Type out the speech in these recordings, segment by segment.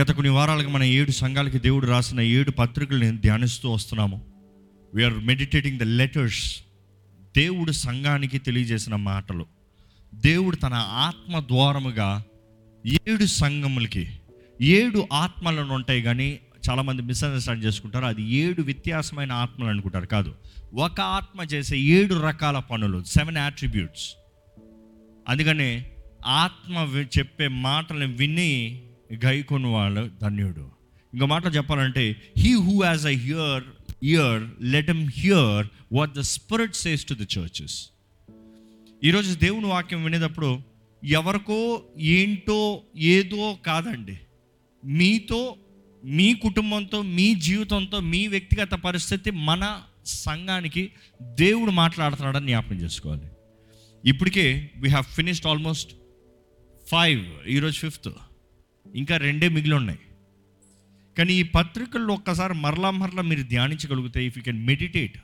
గత కొన్ని వారాలుగా మన ఏడు సంఘాలకి దేవుడు రాసిన ఏడు పత్రికలు నేను ధ్యానిస్తూ వస్తున్నాము. వీఆర్ మెడిటేటింగ్ ద లెటర్స్ దేవుడు సంఘానికి తెలియజేసిన మాటలు. దేవుడు తన ఆత్మ ద్వారముగా ఏడు సంఘములకి ఏడు ఆత్మలను ఉంటాయి కానీ చాలామంది మిస్అండర్స్టాండ్ చేసుకుంటారు. అది ఏడు వ్యత్యాసమైన ఆత్మలు అనుకుంటారు కాదు. ఒక ఆత్మ చేసే ఏడు రకాల పనులు సెవెన్ యాట్రిబ్యూట్స్ అందుకనే ఆత్మ చెప్పే మాటలను విని గైకొని వాళ్ళు ధన్యుడు. ఇంకో మాటలు చెప్పాలంటే he who has a hear ear let em hear what the spirit says to the churches ఈరోజు దేవుని వాక్యం వినేటప్పుడు ఎవరికో ఏంటో ఏదో కాదండి. మీతో మీ కుటుంబంతో మీ జీవితంతో మీ వ్యక్తిగత పరిస్థితి మన సంఘానికి దేవుడు మాట్లాడుతున్నాడని జ్ఞాపకం చేసుకోవాలి. ఇప్పటికే we have finished almost five ఈరోజు ఫిఫ్త్ ఇంకా రెండే మిగిలి ఉన్నాయి. కానీ ఈ పత్రికల్లో ఒక్కసారి మరలా మరలా మీరు ధ్యానించగలిగితే ఇఫ్ యూ కెన్ మెడిటేట్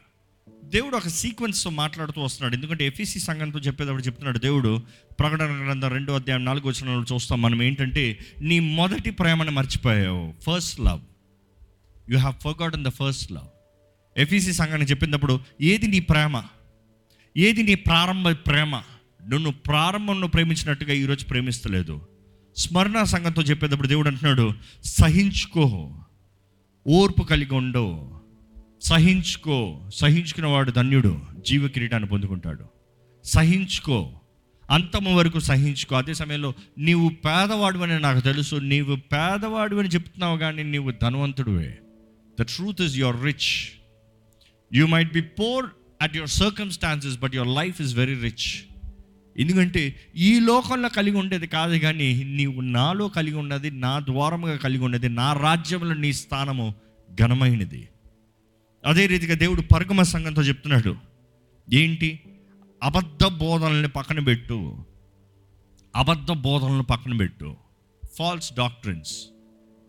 దేవుడు ఒక సీక్వెన్స్తో మాట్లాడుతూ వస్తున్నాడు. ఎందుకంటే ఎఫీసీ సంఘంతో చెప్పేటప్పుడు చెప్తున్నాడు దేవుడు ప్రకటన గ్రంథం రెండో అధ్యాయం నాలుగు వచ్చిన చూస్తాం. మనం ఏంటంటే నీ మొదటి ప్రేమను మర్చిపోయావు. First love you have forgotten the first love ఎఫీసీ సంఘాన్ని చెప్పినప్పుడు ఏది నీ ప్రేమ? ఏది నీ ప్రారంభ ప్రేమ? నువ్వు ప్రారంభంలో ప్రేమించినట్టుగా ఈరోజు ప్రేమిస్తలేదు. స్మరణ సంఘంతో చెప్పేటప్పుడు దేవుడు అంటున్నాడు సహించుకో. ఓర్పు కలిగి ఉండు. సహించుకో. సహించుకున్న వాడు ధన్యుడు. జీవ కిరీటాన్ని పొందుకుంటాడు. సహించుకో. అంతము వరకు సహించుకో. అదే సమయంలో నీవు పేదవాడు అని నాకు తెలుసు. నీవు పేదవాడు అని చెప్తున్నావు కానీ నీవు ధనవంతుడువే. The truth is you're rich you might be poor at your circumstances but your life is very rich ఎందుకంటే ఈ లోకంలో కలిగి ఉండేది కాదు కానీ నీవు నాలో కలిగి ఉన్నది నా ద్వారముగా కలిగి ఉన్నది నా రాజ్యంలో నీ స్థానము ఘనమైనది. అదే రీతిగా దేవుడు పరగమ సంఘంతో చెప్తున్నాడు ఏంటి? అబద్ధ బోధనల్ని పక్కన పెట్టు. అబద్ధ బోధనలను పక్కన పెట్టు. ఫాల్స్ డాక్టరిన్స్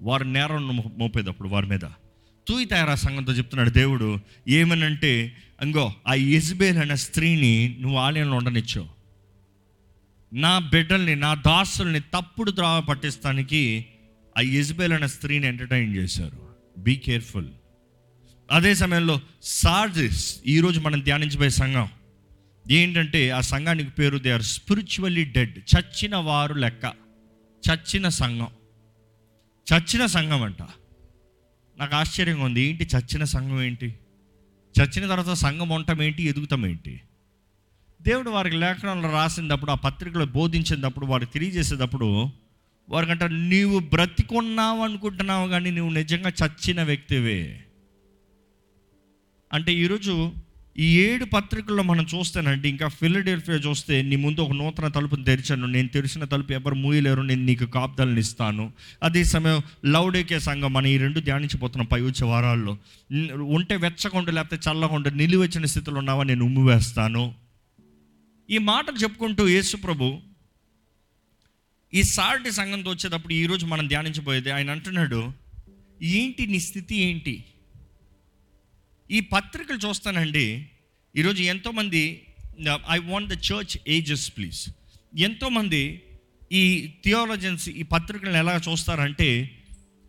వారు నేరం మోపేటప్పుడు వారి మీద. తూయి తయారా సంఘంతో చెప్తున్నాడు దేవుడు ఏమనంటే అంగో ఆ ఇజ్బేల్ అనే స్త్రీని నువ్వు ఆలయంలో ఉండనిచ్చావు. నా బిడ్డల్ని నా దాసుల్ని తప్పుడు ద్రావ పట్టిస్తానికి ఆ ఇజ్బేల్ అనే స్త్రీని ఎంటర్టైన్ చేశారు. బీ కేర్ఫుల్ అదే సమయంలో సార్జిస్ ఈరోజు మనం ధ్యానించబోయే సంఘం. ఏంటంటే ఆ సంఘానికి పేరు దే ఆర్ స్పిరిచువల్లీ డెడ్ చచ్చిన వారు లెక్క. చచ్చిన సంఘం. చచ్చిన సంఘం అంట. నాకు ఆశ్చర్యంగా ఉంది. ఏంటి చచ్చిన సంఘం ఏంటి? చచ్చిన తర్వాత సంఘం ఉండటం ఏంటి? ఎదుగుతాం ఏంటి? దేవుడు వారికి లేఖనంలో రాసినప్పుడు ఆ పత్రికలో బోధించినప్పుడు వారికి తెలియజేసేటప్పుడు వారికంట నీవు బ్రతికున్నావు అనుకుంటున్నావు కానీ నువ్వు నిజంగా చచ్చిన వ్యక్తివే. అంటే ఈరోజు ఈ ఏడు పత్రికల్లో మనం చూస్తానంటే ఇంకా ఫిలడెల్ఫియా చూస్తే నీ ముందు ఒక నూతన తలుపుని తెరిచాను నేను తెరిచిన తలుపు ఎవరు మూయలేరు నేను నీకు కాపుదలను ఇస్తాను. అదే సమయం లౌడేకే సంఘం మనం ఈ రెండు ధ్యానించిపోతున్నాం పై వచ్చే వారాల్లో. ఉంటే వెచ్చకుండా లేకపోతే చల్లకుండా నిలువెచ్చిన స్థితిలో ఉన్నావా నేను ఉమ్మివేస్తాను వేస్తాను. ఈ మాటలు చెప్పుకుంటూ యేసు ప్రభు ఈ సారటి సంఘంతో వచ్చేటప్పుడు ఈరోజు మనం ధ్యానించబోయేది. ఆయన అంటున్నాడు ఏంటి నీ స్థితి ఏంటి? ఈ పత్రికలు చూస్తానండి. ఈరోజు ఎంతోమంది I want the church ages please ఎంతోమంది ఈ థియాలజన్స్ ఈ పత్రికలను ఎలా చూస్తారంటే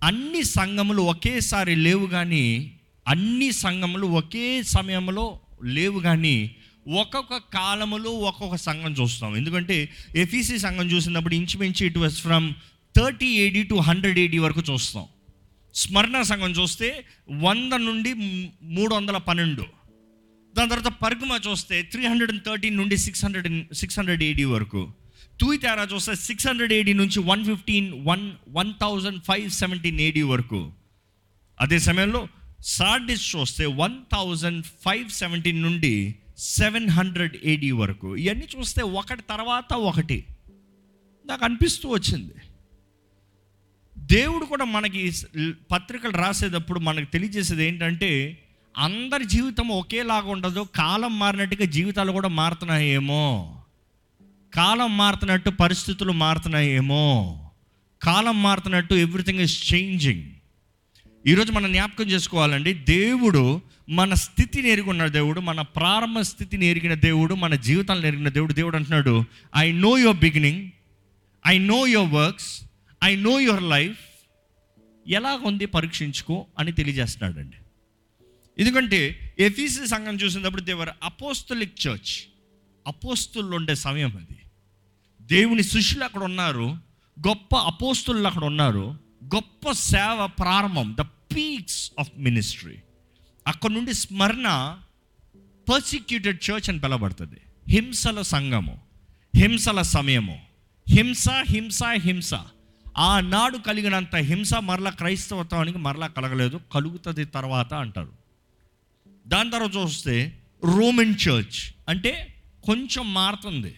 అన్ని సంఘములు ఒకేసారి లేవు కానీ అన్ని సంఘములు ఒకే సమయంలో లేవు కానీ ఒక్కొక్క కాలములో ఒక్కొక్క సంఘం చూస్తాం. ఎందుకంటే ఎఫీసీ సంఘం చూసినప్పుడు ఇంచుమించు it was from thirty AD to hundred AD వరకు చూస్తాం. స్మరణ సంఘం చూస్తే వంద నుండి మూడు వందల పన్నెండు. దాని తర్వాత పరుగుమ చూస్తే త్రీ హండ్రెడ్ అండ్ థర్టీన్ నుండి six hundred six hundred AD వరకు. తూయి తేరా చూస్తే సిక్స్ హండ్రెడ్ ఏడీ నుంచి one fifteen one one thousand five seventeen AD వరకు. అదే సమయంలో సార్డిస్ చూస్తే వన్ థౌజండ్ ఫైవ్ సెవెంటీన్ నుండి సెవెన్ హండ్రెడ్ ఏడీ వరకు. ఇవన్నీ చూస్తే ఒకటి తర్వాత ఒకటి. నాకు అనిపిస్తూ వచ్చింది. దేవుడు కూడా మనకి పత్రికలు రాసేటప్పుడు మనకు తెలియజేసేది ఏంటంటే అందరి జీవితం ఒకేలాగా ఉండదు కాలం మారినట్టుగా జీవితాలు కూడా మారుతున్నాయేమో. కాలం మారుతున్నట్టు పరిస్థితులు మారుతున్నాయేమో. కాలం మారుతున్నట్టు ఎవ్రీథింగ్ ఇస్ చేంజింగ్ ఈరోజు మనం జ్ఞాపకం చేసుకోవాలండి దేవుడు మన స్థితిని ఎరుగున్న దేవుడు మన ప్రారంభ స్థితిని ఎరిగిన దేవుడు మన జీవితాలను ఎరిగిన దేవుడు దేవుడు అంటున్నాడు I know your beginning I know your works I know your life ఎలా ఉంది పరీక్షించుకో అని తెలియజేస్తున్నాడండి. ఎందుకంటే ఎఫీసీ సంఘం చూసినప్పుడు దేవర్ అపోస్తలిక్ చర్చ్ అపోస్తులు ఉండే సమయం అది. దేవుని శిష్యులు అక్కడ ఉన్నారు గొప్ప అపోస్తులు అక్కడ ఉన్నారు గొప్ప సేవ ప్రారంభం ద పీక్స్ ఆఫ్ మినిస్ట్రీ అక్కడ నుండి స్మరణ పర్సిక్యూటెడ్ చర్చ్ అని పిలవబడుతుంది. హింసల సంఘము హింసల సమయము. హింస హింస హింస. ఆనాడు కలిగినంత హింస మరలా క్రైస్తవత్వానికి మరలా కలగలేదు కలుగుతుంది తర్వాత అంటారు. దాని తర్వాత చూస్తే రోమన్ చర్చ్ అంటే కొంచెం మారుతుంది.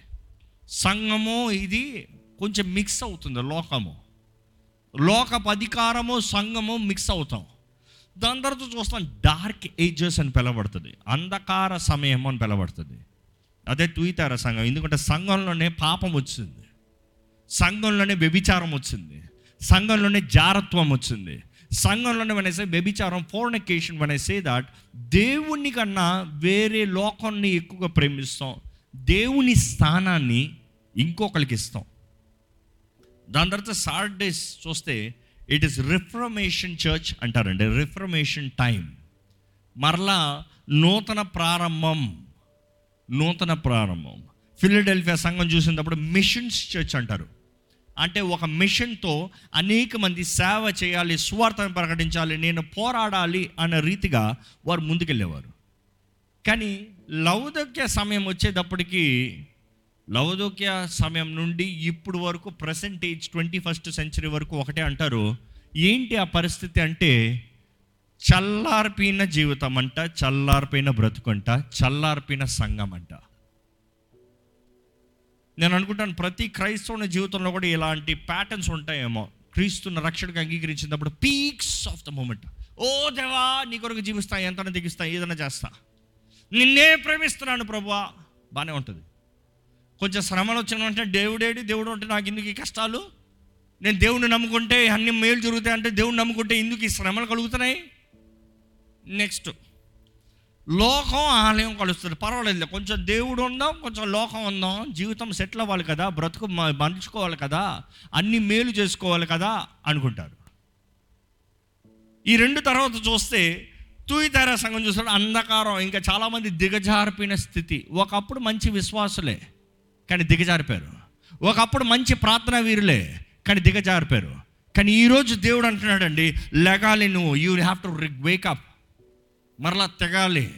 సంఘము ఇది కొంచెం మిక్స్ అవుతుంది లోకము. లోకపు అధికారము సంఘము మిక్స్ అవుతాం. దాని తర్వాత చూస్తాం డార్క్ ఏజెస్ అని పిలవడుతుంది అంధకార సమయం అని పిలవడుతుంది అదే తుయితార సంఘం. ఎందుకంటే సంఘంలోనే పాపం వచ్చింది. సంఘంలోనే వ్యభిచారం వచ్చింది. సంఘంలోనే జారత్వం వచ్చింది. సంఘంలోనే వనేసే వ్యభిచారం ఫోర్నికేషన్ వనేసే దాట్ దేవుని కన్నా వేరే లోకాన్ని ఎక్కువగా ప్రేమిస్తాం. దేవుని స్థానాన్ని ఇంకొకరికి ఇస్తాం. దాని తర్వాత సాటర్డేస్ చూస్తే ఇట్ ఈస్ రిఫర్మేషన్ చర్చ్ అంటారండి. రిఫర్మేషన్ టైం మరలా నూతన ప్రారంభం. నూతన ప్రారంభం. ఫిలడెల్ఫియా సంఘం చూసినప్పుడు మిషన్స్ చర్చ్ అంటారు. అంటే ఒక మిషన్తో అనేక మంది సేవ చేయాలి స్వార్థం ప్రకటించాలి నేను పోరాడాలి అనే రీతిగా వారు ముందుకెళ్ళేవారు. కానీ లౌదక్య సమయం వచ్చేటప్పటికి లవదోక్య సమయం నుండి ఇప్పుడు వరకు present age twenty first century వరకు ఒకటే అంటారు. ఏంటి ఆ పరిస్థితి అంటే చల్లార్పిన జీవితం అంట చల్లార్పిన బ్రతుకంట చల్లార్పిన సంఘం అంట నేను అనుకుంటాను ప్రతి క్రైస్తవుని జీవితంలో కూడా ఇలాంటి ప్యాటర్న్స్ ఉంటాయేమో. క్రీస్తున్న రక్షణకు అంగీకరించినప్పుడు పీక్స్ ఆఫ్ ద మూమెంట్ ఓ దేవా నీ కొరకు జీవిస్తా ఎంతనే దిగిస్తా ఏదైనా చేస్తా. నిన్నే ప్రేమిస్తున్నాను ప్రభువా బాగానే ఉంటుంది. కొంచెం శ్రమలు వచ్చిన వెంటనే దేవుడేడి దేవుడు అంటే నాకు ఎందుకు ఈ కష్టాలు? నేను దేవుడిని నమ్ముకుంటే అన్ని మేలు జరుగుతాయి అంటే దేవుడిని నమ్ముకుంటే ఎందుకు ఈ శ్రమలు కలుగుతున్నాయి? నెక్స్ట్ లోకం ఆలయం కలుస్తుంది. పర్వాలేదు కొంచెం దేవుడు ఉందాం కొంచెం లోకం ఉందాం. జీవితం సెటిల్ అవ్వాలి కదా బ్రతుకు మంచుకోవాలి మలుచుకోవాలి కదా అన్ని మేలు చేసుకోవాలి కదా అనుకుంటారు. ఈ రెండు తర్వాత చూస్తే తూయితారా సంఘం చూస్తాడు అంధకారం ఇంకా చాలామంది దిగజారిపోయిన స్థితి. ఒకప్పుడు మంచి విశ్వాసులే. కానీ దిగజారిపోయారు. ఒకప్పుడు మంచి ప్రార్థనా వీరులే కానీ దిగజారిపోయారు. కానీ ఈరోజు దేవుడు అంటున్నాడండి లెగాలి నువ్వు యూ హ్యావ్ టు వేకప్ మరలా తెగాలి.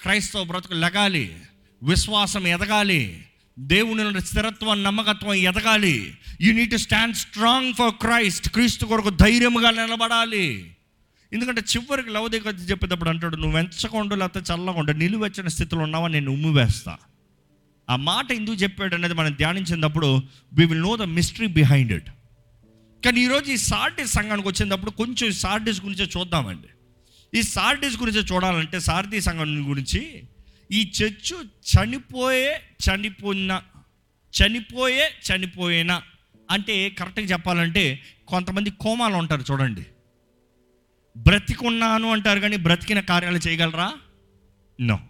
క్రైస్తవ బ్రతుకు లెగాలి. విశ్వాసం ఎదగాలి. దేవుని స్థిరత్వం నమ్మకత్వం ఎదగాలి. You need to stand strong for Christ క్రీస్తు కొరకు ధైర్యముగా నిలబడాలి. ఎందుకంటే చివరికి లవదేక చెప్పేటప్పుడు అంటాడు నువ్వు వెంచకుండా లేకపోతే చల్లకుండా నిలువెచ్చని స్థితిలో ఉన్నావా నేను ఉమ్మివేస్తా ఆ మాట ఎందుకు చెప్పాడు అనేది మనం ధ్యానించినప్పుడు we will know the mystery behind it కానీ ఈరోజు ఈ సార్డిస్ సంఘానికి వచ్చినప్పుడు కొంచెం ఈ సార్డిస్ గురించి చూద్దామండి. ఈ సార్డిస్ గురించి చూడాలంటే సారథి సంఘం గురించి ఈ చర్చు చనిపోయే చనిపోయిన చనిపోయే చనిపోయిన అంటే కరెక్ట్గా చెప్పాలంటే కొంతమంది కోమాలు ఉంటారు చూడండి. బ్రతికున్నాను అంటారు కానీ బ్రతికిన కార్యాలు చేయగలరా? నో.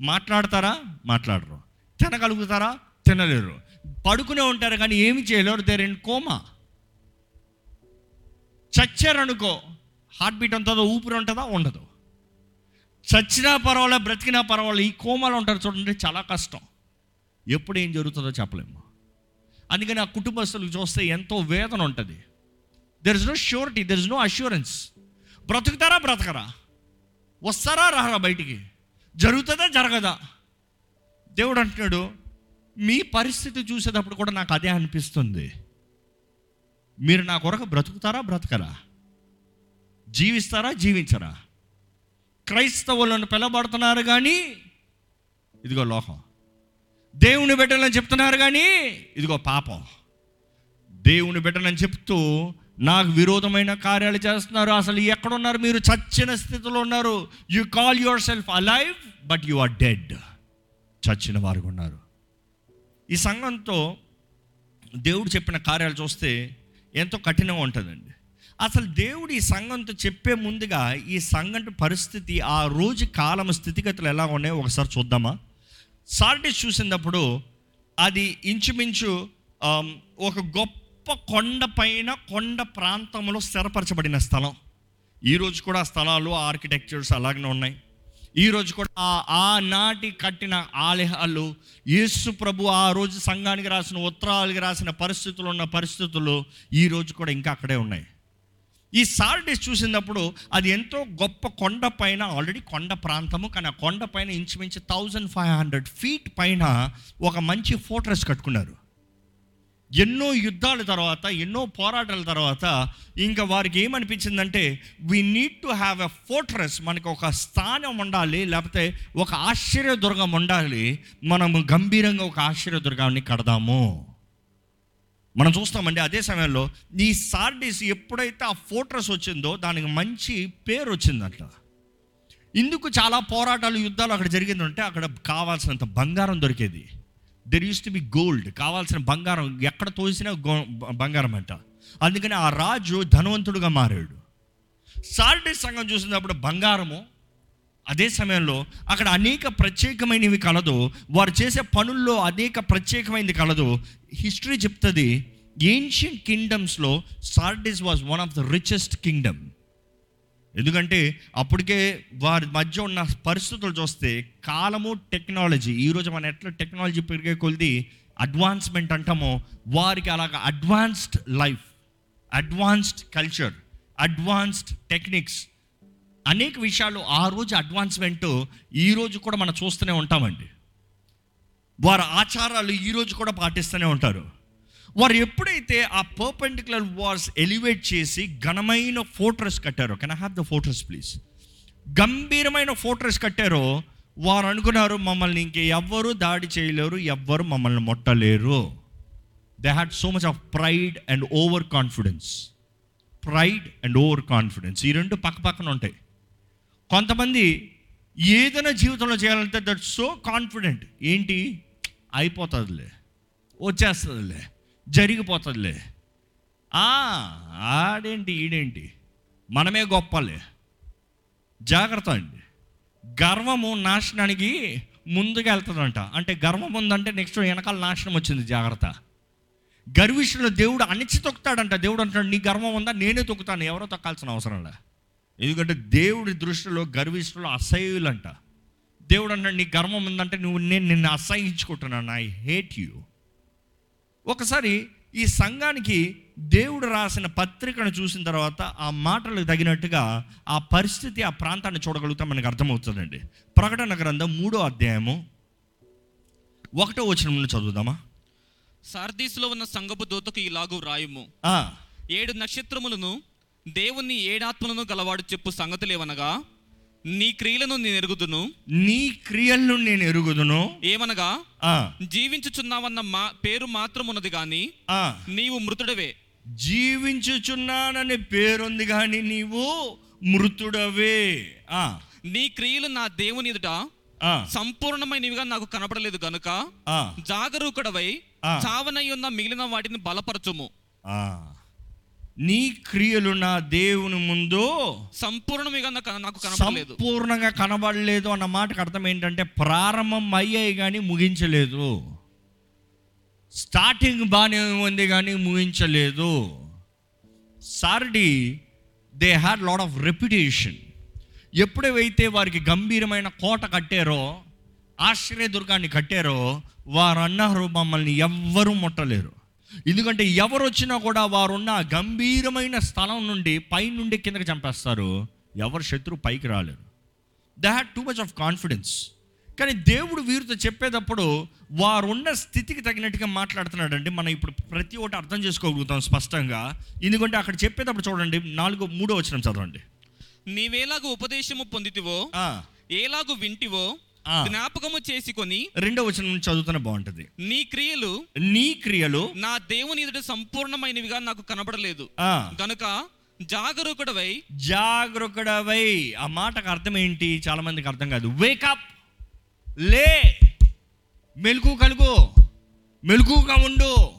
మాట్లాడతారా? మాట్లాడరు. తినగలుగుతారా? తినలేరు. పడుకునే ఉంటారు కానీ ఏమి చేయలేరు. దేర్ ఇన్ కోమా చచ్చారనుకో హార్ట్ బీట్ ఉంటుందో ఊపిరి ఉంటుందా ఉండదు. చచ్చినా పర్వాలే బ్రతికినా పర్వాలే ఈ కోమాలో ఉంటారు చూడండి చాలా కష్టం. ఎప్పుడు ఏం జరుగుతుందో చెప్పలేము. అందుకని ఆ కుటుంబస్తులకు చూస్తే ఎంతో వేదన ఉంటుంది. There is no surety there is no assurance బ్రతుకుతారా బ్రతకరా? వస్తారా రారా బయటికి? జరుగుతుందా జరగదా? దేవుడు అంటున్నాడు మీ పరిస్థితి చూసేటప్పుడు కూడా నాకు అదే అనిపిస్తుంది. మీరు నా కొరకు బ్రతుకుతారా బ్రతకరా? జీవిస్తారా జీవించరా? క్రైస్తవులను పిలబడుతున్నారు కానీ ఇదిగో లోకం. దేవుని బిడ్డలని చెప్తున్నారు కానీ ఇదిగో పాపం. దేవుని బిడ్డలని చెప్తూ నాకు విరోధమైన కార్యాలు చేస్తున్నారు. అసలు ఎక్కడున్నారు మీరు? చచ్చిన స్థితిలో ఉన్నారు. You call your self alive but you are dead చచ్చిన వారు ఉన్నారు. ఈ సంఘంతో దేవుడు చెప్పిన కార్యాలు చూస్తే ఎంతో కఠినంగా ఉంటుందండి. అసలు దేవుడు ఈ సంఘంతో చెప్పే ముందుగా ఈ సంఘం పరిస్థితి ఆ రోజు కాలం స్థితిగతులు ఎలా ఉన్నాయో ఒకసారి చూద్దామా? సార్టిస్ చూసినప్పుడు అది ఇంచుమించు ఒక గొప్ప గొప్ప కొండ పైన కొండ ప్రాంతంలో స్థిరపరచబడిన స్థలం. ఈరోజు కూడా ఆ స్థలాలు ఆర్కిటెక్చర్స్ అలాగనే ఉన్నాయి. ఈరోజు కూడా ఆనాటి కట్టిన ఆలయాలు యేసు ప్రభు ఆ రోజు సంఘానికి రాసిన ఉత్తరాలకి రాసిన పరిస్థితులు ఉన్న పరిస్థితులు ఈ రోజు కూడా ఇంకా అక్కడే ఉన్నాయి. ఈ సార్డిస్ చూసినప్పుడు అది ఎంతో గొప్ప కొండ పైన ఆల్రెడీ కొండ ప్రాంతము కానీ ఆ కొండ పైన ఇంచుమించు థౌజండ్ ఫైవ్ హండ్రెడ్ ఫీట్ పైన ఒక మంచి ఫోటోస్ కట్టుకున్నారు. ఎన్నో యుద్ధాల తర్వాత ఎన్నో పోరాటాల తర్వాత ఇంకా వారికి ఏమనిపించిందంటే we need to have a fortress మనకు ఒక స్థానం ఉండాలి లేకపోతే ఒక ఆశ్చర్యదుర్గం ఉండాలి. మనము గంభీరంగా ఒక ఆశ్చర్యదుర్గాన్ని కడదాము. మనం చూస్తామండి అదే సమయంలో ఈ సార్డిస్ ఎప్పుడైతే ఆ ఫోర్ట్రెస్ వచ్చిందో దానికి మంచి పేరు వచ్చిందంట. ఇందుకు చాలా పోరాటాలు యుద్ధాలు అక్కడ జరిగిందంటే అక్కడ కావాల్సినంత బంగారం దొరికేది. There used to be gold కావాల్సిన బంగారం. ఎక్కడ తోసినా గో బంగారం అంట. అందుకని ఆ రాజు ధనవంతుడుగా మారాడు. సార్డిస్ సంఘం చూసినప్పుడు బంగారము అదే సమయంలో అక్కడ అనేక ప్రత్యేకమైనవి కలదు. వారు చేసే పనుల్లో అనేక ప్రత్యేకమైనది కలదు. హిస్టరీ చెప్తుంది ancient కింగ్డమ్స్లో Sardis was one of the richest kingdom ఎందుకంటే అప్పటికే వారి మధ్య ఉన్న పరిస్థితులు చూస్తే కాలము టెక్నాలజీ ఈరోజు మన ఎట్లా టెక్నాలజీ పెరిగే కొలిది అడ్వాన్స్మెంట్ అంటామో వారికి అలాగ advanced life advanced culture advanced techniques అనేక విషయాలు ఆ రోజు అడ్వాన్స్మెంట్ ఈ రోజు కూడా మనం చూస్తూనే ఉంటామండి. వారి ఆచారాలు ఈ రోజు కూడా పాటిస్తూనే ఉంటారు. వారు ఎప్పుడైతే ఆ పర్పెండికులర్ వాల్స్ ఎలివేట్ చేసి ఘనమైన fortress కట్టారో can I have the fortress please గంభీరమైన ఫోర్ట్రెస్ కట్టారో వారు అనుకున్నారు మమ్మల్ని ఇంక ఎవ్వరు దాడి చేయలేరు ఎవ్వరు మమ్మల్ని మొట్టలేరు. They had so much of pride and over confidence pride and over confidence ఈ రెండు పక్క పక్కన ఉంటాయి. కొంతమంది ఏదైనా జీవితంలో చేయాలంటే దట్ సో కాన్ఫిడెంట్ ఏంటి? అయిపోతుందిలే. వచ్చేస్తుందిలే. జరిగిపోతుందిలే. ఆ, ఆడేంటి ఈడేంటి? మనమే గొప్పలే. జాగ్రత్త అండి. గర్వము నాశనానికి ముందుకు వెళ్తుందంట. అంటే గర్వం ఉందంటే నెక్స్ట్ వెనకాల నాశనం వచ్చింది జాగ్రత్త. గర్విష్ఠులు దేవుడు అణిచి తొక్కుతాడంట. దేవుడు అంటాడు నీ గర్వం ఉందా? నేనే తొక్కుతాను. ఎవరో తొక్కాల్సిన అవసరం లే. ఎందుకంటే దేవుడి దృష్టిలో గర్విష్ఠులు అసహ్యులంట. దేవుడు అంటాడు నీ గర్వం ఉందంటే నువ్వు నేను నిన్ను అసహించుకుంటున్నాను. ఐ హేట్ యూ ఒకసారి ఈ సంఘానికి దేవుడు రాసిన పత్రికను చూసిన తర్వాత ఆ మాటలకు తగినట్టుగా ఆ పరిస్థితి ఆ ప్రాంతాన్ని చూడగలుగుతాం మనకు అర్థమవుతుందండి. ప్రకటన గ్రంథం మూడో అధ్యాయము ఒకటో వచనం నుండి చదువుదామా? సార్దీసులో ఉన్న సంగపు దూతకు ఇలాగు రాయుము. ఏడు నక్షత్రములను దేవుని ఏడాత్మలను గలవాడు చెప్పు సంగతులేవనగా నీ క్రియలను నేను ఎరుగుదును. నీ క్రియలను నేను ఎరుగుదును. ఏమనగా ఆ, జీవించుచున్నావన్న మా పేరు మాత్రం ఉన్నది ఆ, నీవు మృతుడవే. జీవించుచున్నానని పేరుంది కానీ నీవు మృతుడవే. ఆ, నీ క్రియలు నా దేవుని ఎదుట సంపూర్ణమైనవిగా నాకు కనపడలేదు గనుక ఆ, జాగరూకుడవై ఆ. చావనై ఉన్న మిగిలిన వాటిని బలపరచుము. నీ క్రియలు నా దేవుని ముందు సంపూర్ణమిగా నాకు సంపూర్ణంగా కనబడలేదు అన్న మాటకు అర్థం ఏంటంటే ప్రారంభం అయ్యాయి కానీ ముగించలేదు. స్టార్టింగ్ బాగానే ఉంది కానీ ముగించలేదు. Sardis they had lot of reputation. ఎప్పుడైతే వారికి గంభీరమైన కోట కట్టారో ఆశ్రయదుర్గాన్ని కట్టారో వారు అన్నారు మమ్మల్ని ఎవ్వరూ ముట్టలేరు. ఎందుకంటే ఎవరు వచ్చినా కూడా వారున్న గంభీరమైన స్థలం నుండి పై నుండి కిందకి చంపేస్తారు. ఎవరు శత్రువు పైకి రాలేరు they had too much of confidence కానీ దేవుడు వీరితో చెప్పేటప్పుడు వారున్న స్థితికి తగినట్టుగా మాట్లాడుతున్నాడండి. మనం ఇప్పుడు ప్రతి ఒక్కటి అర్థం చేసుకోగలుగుతాం స్పష్టంగా. ఎందుకంటే అక్కడ చెప్పేటప్పుడు చూడండి నాలుగో మూడో వచ్చిన చదవండి. నీవేలాగు ఉపదేశము పొందితివో ఆ, ఏలాగు వింటివో. జ్ఞాపకము చేసుకొని రెండో వచనం నుంచి చదువుతూనే బాగుంటుంది. నీ క్రియలు నీ క్రియలు నా దేవుని ఎదుట సంపూర్ణమైనవిగా నాకు కనబడలేదు. ఆ, గనుక జాగరూకుడవై జాగరూకుడవై. ఆ మాటకు అర్థం ఏంటి? చాలా మందికి అర్థం కాదు. వేకప్ లే! మెలకు కలుగు. మెలకుగా ఉండు.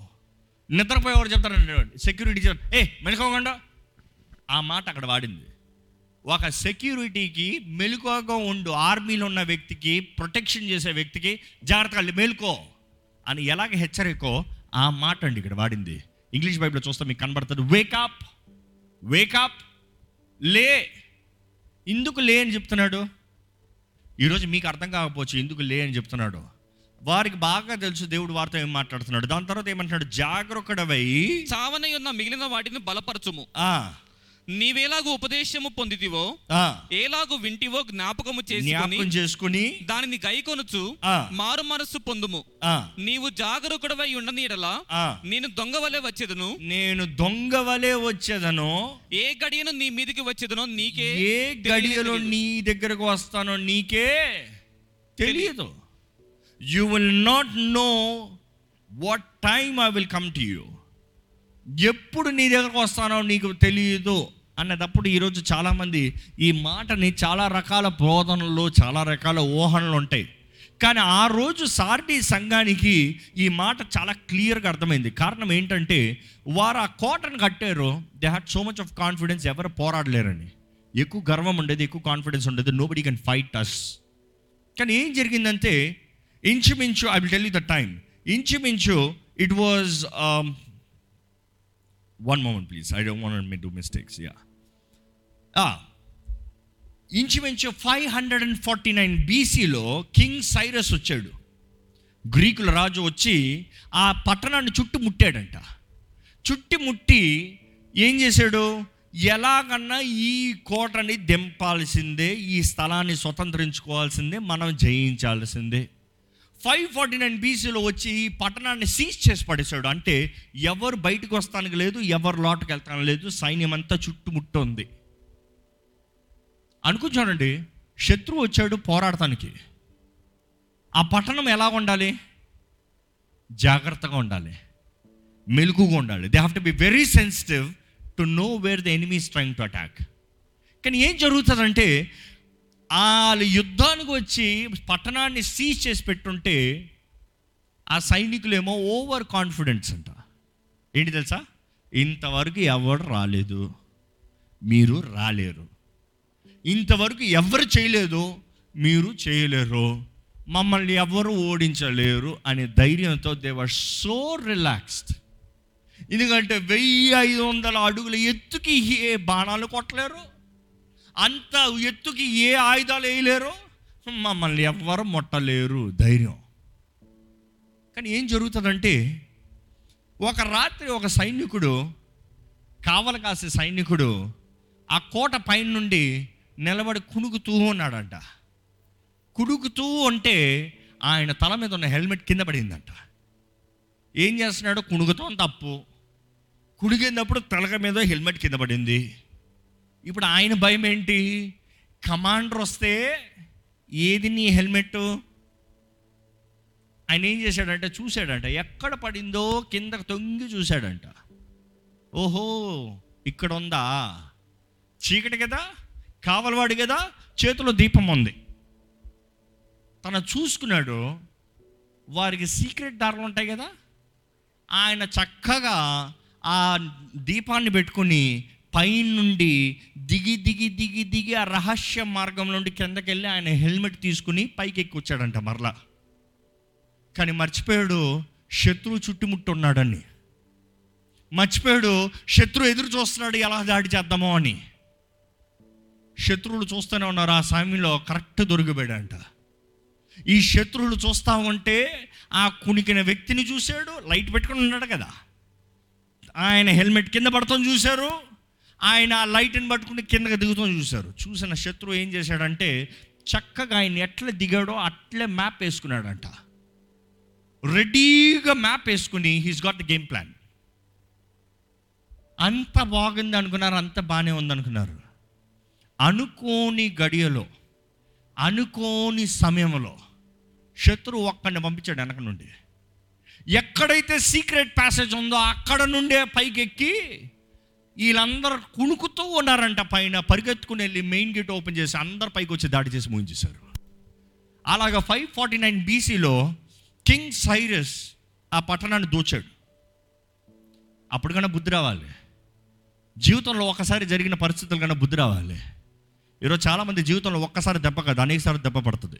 నిద్రపోయేవాడు చెప్తారంటే సెక్యూరిటీ ఏ మెలకోకుండా ఆ మాట అక్కడ వాడింది. ఒక సెక్యూరిటీకి మెలకుగా ఉండు ఆర్మీలో ఉన్న వ్యక్తికి ప్రొటెక్షన్ చేసే వ్యక్తికి జాగ్రత్తగా మేలుకో. అని ఎలాగ హెచ్చరికో ఆ మాట అండి ఇక్కడ వాడింది. ఇంగ్లీష్ బైబిల్లో చూస్తే మీకు కనబడుతుంది వేకప్ వేకప్ లే. ఎందుకు లే అని చెప్తున్నాడు. ఈరోజు మీకు అర్థం కాకపోవచ్చు ఎందుకు లే అని చెప్తున్నాడు. వారికి బాగా తెలుసు దేవుడు వారితో ఏం మాట్లాడుతున్నాడు. దాని తర్వాత ఏమంటున్నాడు జాగ్రత్తడవై చావనై ఉన్న మిగిలిన వాటిని బలపరచుము. ఆ, నీవేలాగు ఉపదేశము పొందితివో ఏలాగు వింటివో జ్ఞాపకము చేసుకొని జ్ఞాపకం చేసుకుని దానిని గైకొనుచు. మారు మనస్సు పొందుము. నీవు జాగరూకుడవై ఉండనీడలా నేను దొంగ వలె వచ్చేదను. నేను దొంగ వలె వచ్చేదను. ఏ గడియను నీ మీదికి వచ్చేదనో నీకే ఏ గడియలో నీ దగ్గరకు వస్తానో నీకే తెలియదు. You will not know what time I will come to you ఎప్పుడు నీ దగ్గరకు వస్తానో నీకు తెలియదు. అన్నదప్పుడు ఈరోజు చాలామంది ఈ మాటని చాలా రకాల బోధనలు చాలా రకాల ఊహనలు ఉంటాయి. కానీ ఆ రోజు సార్టీ సంఘానికి ఈ మాట చాలా క్లియర్గా అర్థమైంది. కారణం ఏంటంటే వారు ఆ కోటను కట్టారు. They had so much of confidence ఎవరు పోరాడలేరని. ఎక్కువ గర్వం ఉండేది ఎక్కువ కాన్ఫిడెన్స్ ఉండేది. Nobody can fight us కానీ ఏం జరిగిందంటే ఇంచుమించు I will tell you the time ఇంచుమించు it was one moment please I don't want me do mistakes yeah ఇంచుమించు five hundred and forty nine బీసీలో కింగ్ సైరస్ వచ్చాడు. గ్రీకుల రాజు వచ్చి ఆ పట్టణాన్ని చుట్టుముట్టాడంట చుట్టుముట్టి ఏం చేశాడు? ఎలాగన్నా ఈ కోటని దింపాల్సిందే ఈ స్థలాన్ని స్వతంత్రించుకోవాల్సిందే మనం జయించాల్సిందే. ఫైవ్ ఫార్టీ నైన్ బీసీలో వచ్చి ఈ పట్టణాన్ని సీజ్ చేసి పడేశాడు. అంటే ఎవరు బయటకు వస్తానికి లేదు ఎవరు లోటుకు వెళ్తానికి లేదు సైన్యం అంతా చుట్టుముట్టుంది. అనుకుంటానండి శత్రువు వచ్చాడు పోరాడటానికి. ఆ పట్టణం ఎలా ఉండాలి? జాగ్రత్తగా ఉండాలి. మెలుగుగా ఉండాలి. They have to be very sensitive to know where the enemy trying to attack కానీ ఏం జరుగుతుందంటే వాళ్ళు యుద్ధానికి వచ్చి పట్టణాన్ని సీజ్ చేసి పెట్టుంటే ఆ సైనికులేమో ఓవర్ కాన్ఫిడెన్స్ అంట. ఏంటి తెలుసా? ఇంతవరకు ఎవరు రాలేదు. మీరు రాలేరు. ఇంతవరకు ఎవరు చేయలేదు? మీరు చేయలేరు. మమ్మల్ని ఎవరు ఓడించలేరు అనే ధైర్యంతో దేవర్ సో రిలాక్స్డ్ ఎందుకంటే వెయ్యి ఐదు వందల అడుగుల ఎత్తుకి ఏ బాణాలు కొట్టలేరు? అంత ఎత్తుకి ఏ ఆయుధాలు వేయలేరు? మమ్మల్ని ఎవ్వరు ముట్టలేరు? ధైర్యం. కానీ ఏం జరుగుతుందంటే ఒక రాత్రి ఒక సైనికుడు కావలి కాసే సైనికుడు ఆ కోట పైన నుండి నిలబడి కుణుకుతూ ఉన్నాడంట. కుడుకుతూ ఉంటే ఆయన తల మీద ఉన్న హెల్మెట్ కింద పడిందంట. ఏం చేస్తున్నాడు? కుణుకుతాం తప్పు. కుడిగినప్పుడు తలక మీద హెల్మెట్ కింద పడింది. ఇప్పుడు ఆయన భయం ఏంటి? కమాండర్ వస్తే ఏది నీ హెల్మెట్? ఆయన ఏం చేశాడంటే? చూశాడంట. ఎక్కడ పడిందో కిందకు తొంగి చూశాడంట. ఓహో ఇక్కడ ఉందా చీకటి కదా? కావలవాడు కదా? చేతిలో దీపం ఉంది. తను చూసుకున్నాడు వారికి సీక్రెట్ దారులు ఉంటాయి కదా? ఆయన చక్కగా ఆ దీపాన్ని పెట్టుకుని పైనుండి దిగి దిగి దిగి దిగి ఆ రహస్య మార్గం నుండి కిందకి వెళ్ళి ఆయన హెల్మెట్ తీసుకుని పైకి ఎక్కి వచ్చాడంట మరలా. కానీ మర్చిపోయాడు శత్రువు చుట్టుముట్టు ఉన్నాడని మర్చిపోయాడు శత్రువు ఎదురు చూస్తున్నాడు ఎలా దాడి చేద్దామో అని. శత్రువులు చూస్తూనే ఉన్నారు. ఆ సమయంలో కరెక్ట్ దొరికిపోయాడంట. ఈ శత్రువులు చూస్తా ఉంటే ఆ కునికిన వ్యక్తిని చూశాడు లైట్ పెట్టుకుని ఉన్నాడు కదా. ఆయన హెల్మెట్ కింద పడతాం చూశారు ఆయన ఆ లైట్ని పట్టుకుని కిందకి దిగుతాం చూశారు. చూసిన శత్రువు ఏం చేశాడంటే చక్కగా ఆయన ఎట్లా దిగాడో అట్లే మ్యాప్ వేసుకున్నాడంట. రెడీగా మ్యాప్ వేసుకుని he's got the game plan అంత బాగుంది అనుకున్నారు అంత బాగానే ఉంది అనుకున్నారు అనుకోని గడియలో అనుకోని సమయంలో శత్రువు ఒక్కడిని పంపించాడు వెనక నుండి. ఎక్కడైతే సీక్రెట్ ప్యాసేజ్ ఉందో అక్కడ నుండే పైకెక్కి వీళ్ళందరూ కుణుకుతూ ఉన్నారంట పైన పరిగెత్తుకుని వెళ్ళి మెయిన్ గేట్ ఓపెన్ చేసి అందరు పైకి వచ్చి దాడి చేసి ముగించేశారు అలాగా ఫైవ్ ఫార్టీ నైన్ బీసీలో కింగ్ సైరస్ ఆ పట్టణాన్ని దోచాడు. అప్పుడు కన్నా బుద్ధి రావాలి. జీవితంలో ఒకసారి జరిగిన పరిస్థితులు కన్నా బుద్ధి రావాలి. ఈరోజు చాలామంది జీవితంలో ఒక్కసారి దెబ్బ కాదు అనేకసారి దెబ్బ పడుతుంది.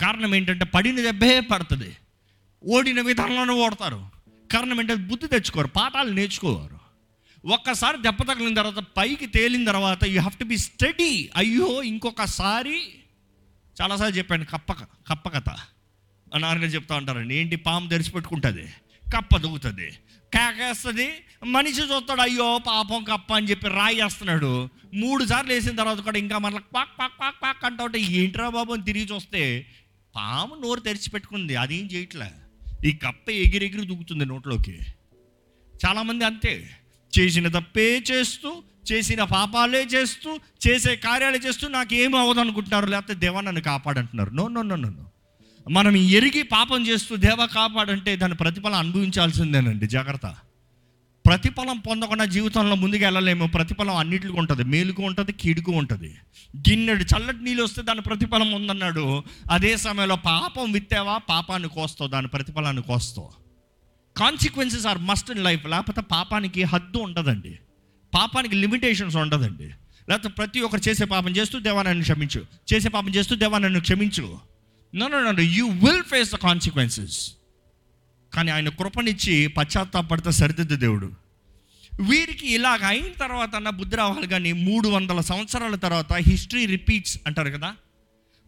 కారణం ఏంటంటే పడిన దెబ్బే పడుతుంది. ఓడిన విధానంలోనే ఓడతారు. కారణం ఏంటంటే బుద్ధి తెచ్చుకోరు పాఠాలు నేర్చుకోరు. ఒక్కసారి దెబ్బ తగిలిన తర్వాత పైకి తేలిన తర్వాత you have to be study అయ్యో ఇంకొకసారి. చాలాసార్లు చెప్పాను కప్పక కప్ప కథ. మా నాన్నగారు చెప్తా ఉంటారండి ఏంటి పాము తెరిచిపెట్టుకుంటుంది? కప్ప దూకుతుంది. కేకేస్తుంది. మనిషి చూస్తాడు అయ్యో పాపం కప్ప అని చెప్పి రాయి వేస్తున్నాడు మూడు సార్లు వేసిన తర్వాత కూడా ఇంకా మళ్ళీ పాక్ పాక్ పాక్ పాక్ అంటూ ఉంటే ఏంట్రా బాబు అని తిరిగి చూస్తే పాము నోరు తెరిచిపెట్టుకుంది అదేం చేయట్లే. ఈ కప్ప ఎగిరి ఎగిరి దూకుతుంది నోట్లోకి. చాలామంది అంతే. చేసిన తప్పే చేస్తూ చేసిన పాపాలే చేస్తూ చేసే కార్యాలు చేస్తూ నాకేం అవ్వదు అనుకుంటున్నారు లేకపోతే దేవా నన్ను కాపాడంటున్నారు. No no no no no. మనం ఎరిగి పాపం చేస్తూ దేవ కాపాడంటే దాని ప్రతిఫలం అనుభవించాల్సిందేనండి జాగ్రత్త. ప్రతిఫలం పొందకుండా జీవితంలో ముందుకు వెళ్ళలేము ప్రతిఫలం అన్నిటికీ ఉంటుంది మేలుకు ఉంటుంది కీడుకు ఉంటుంది. గిన్నెడు చల్లటి నీళ్ళు వస్తే దాని ప్రతిఫలం ఉందన్నాడు అదే సమయంలో పాపం విత్తావా? పాపాన్ని కోస్తావు దాని ప్రతిఫలాన్ని కోస్తావు. Consequences are must in life లేకపోతే పాపానికి హద్దు ఉండదండి. పాపానికి లిమిటేషన్స్ ఉండదండి. లేకపోతే ప్రతి ఒక్కరు చేసే పాపం చేస్తూ దేవా నన్ను క్షమించు చేసే పాపం చేస్తూ దేవా నన్ను క్షమించు. No no no you will face the consequences కానీ ఆయన కృపనిచ్చి పశ్చాత్తాపడితే సరిదిద్దు దేవుడు. వీరికి ఇలాగ అయిన తర్వాత అన్న బుద్ధి రావాలి కానీ మూడు వందల సంవత్సరాల తర్వాత హిస్టరీ రిపీట్స్ అంటారు కదా.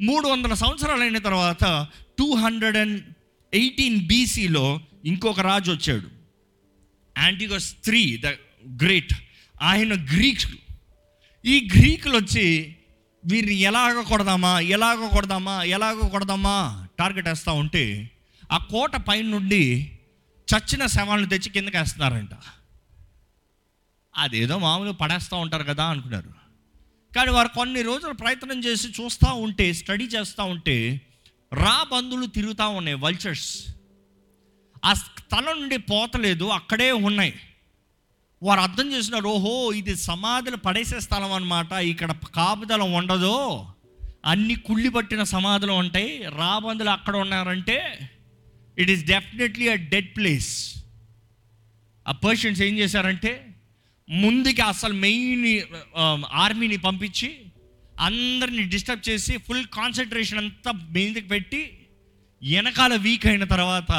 మూడు వందల సంవత్సరాలు అయిన తర్వాత టూ హండ్రెడ్ అండ్ ఎయిటీన్ బీసీలో ఇంకొక రాజు వచ్చాడు. యాంటీగస్ త్రీ ద గ్రేట్ ఆయన గ్రీక్ ఈ గ్రీకులు వచ్చి వీరిని ఎలాగ కొడదామా? ఎలాగ కొడదామా? ఎలాగ కొడదామా? టార్గెట్ వేస్తూ ఉంటే ఆ కోట పైన నుండి చచ్చిన శవాలను తెచ్చి కిందకి వేస్తున్నారంట అదేదో మామూలు పడేస్తూ ఉంటారు కదా అనుకున్నారు. కానీ వారు కొన్ని రోజులు ప్రయత్నం చేసి చూస్తూ ఉంటే స్టడీ చేస్తూ ఉంటే రా బంధువులు తిరుగుతూ ఉన్నాయి వల్చర్స్ ఆ స్థలం నుండి పోతలేదు అక్కడే ఉన్నాయి. వారు అర్థం చేసినారు ఓహో ఇది సమాధులు పడేసే స్థలం అనమాట ఇక్కడ కాపుదలం ఉండదు అన్ని కుళ్ళి పట్టిన సమాధులు ఉంటాయి రాబందులు అక్కడ ఉన్నారంటే it is definitely a dead place ఆ పర్షన్స్ ఏం చేశారంటే ముందుకి అసలు మెయిన్ ఆర్మీని um, పంపించి అందరిని డిస్టర్బ్ చేసి ఫుల్ కాన్సన్ట్రేషన్ అంతా మీదకి పెట్టి వెనకాల వీక్ అయిన తర్వాత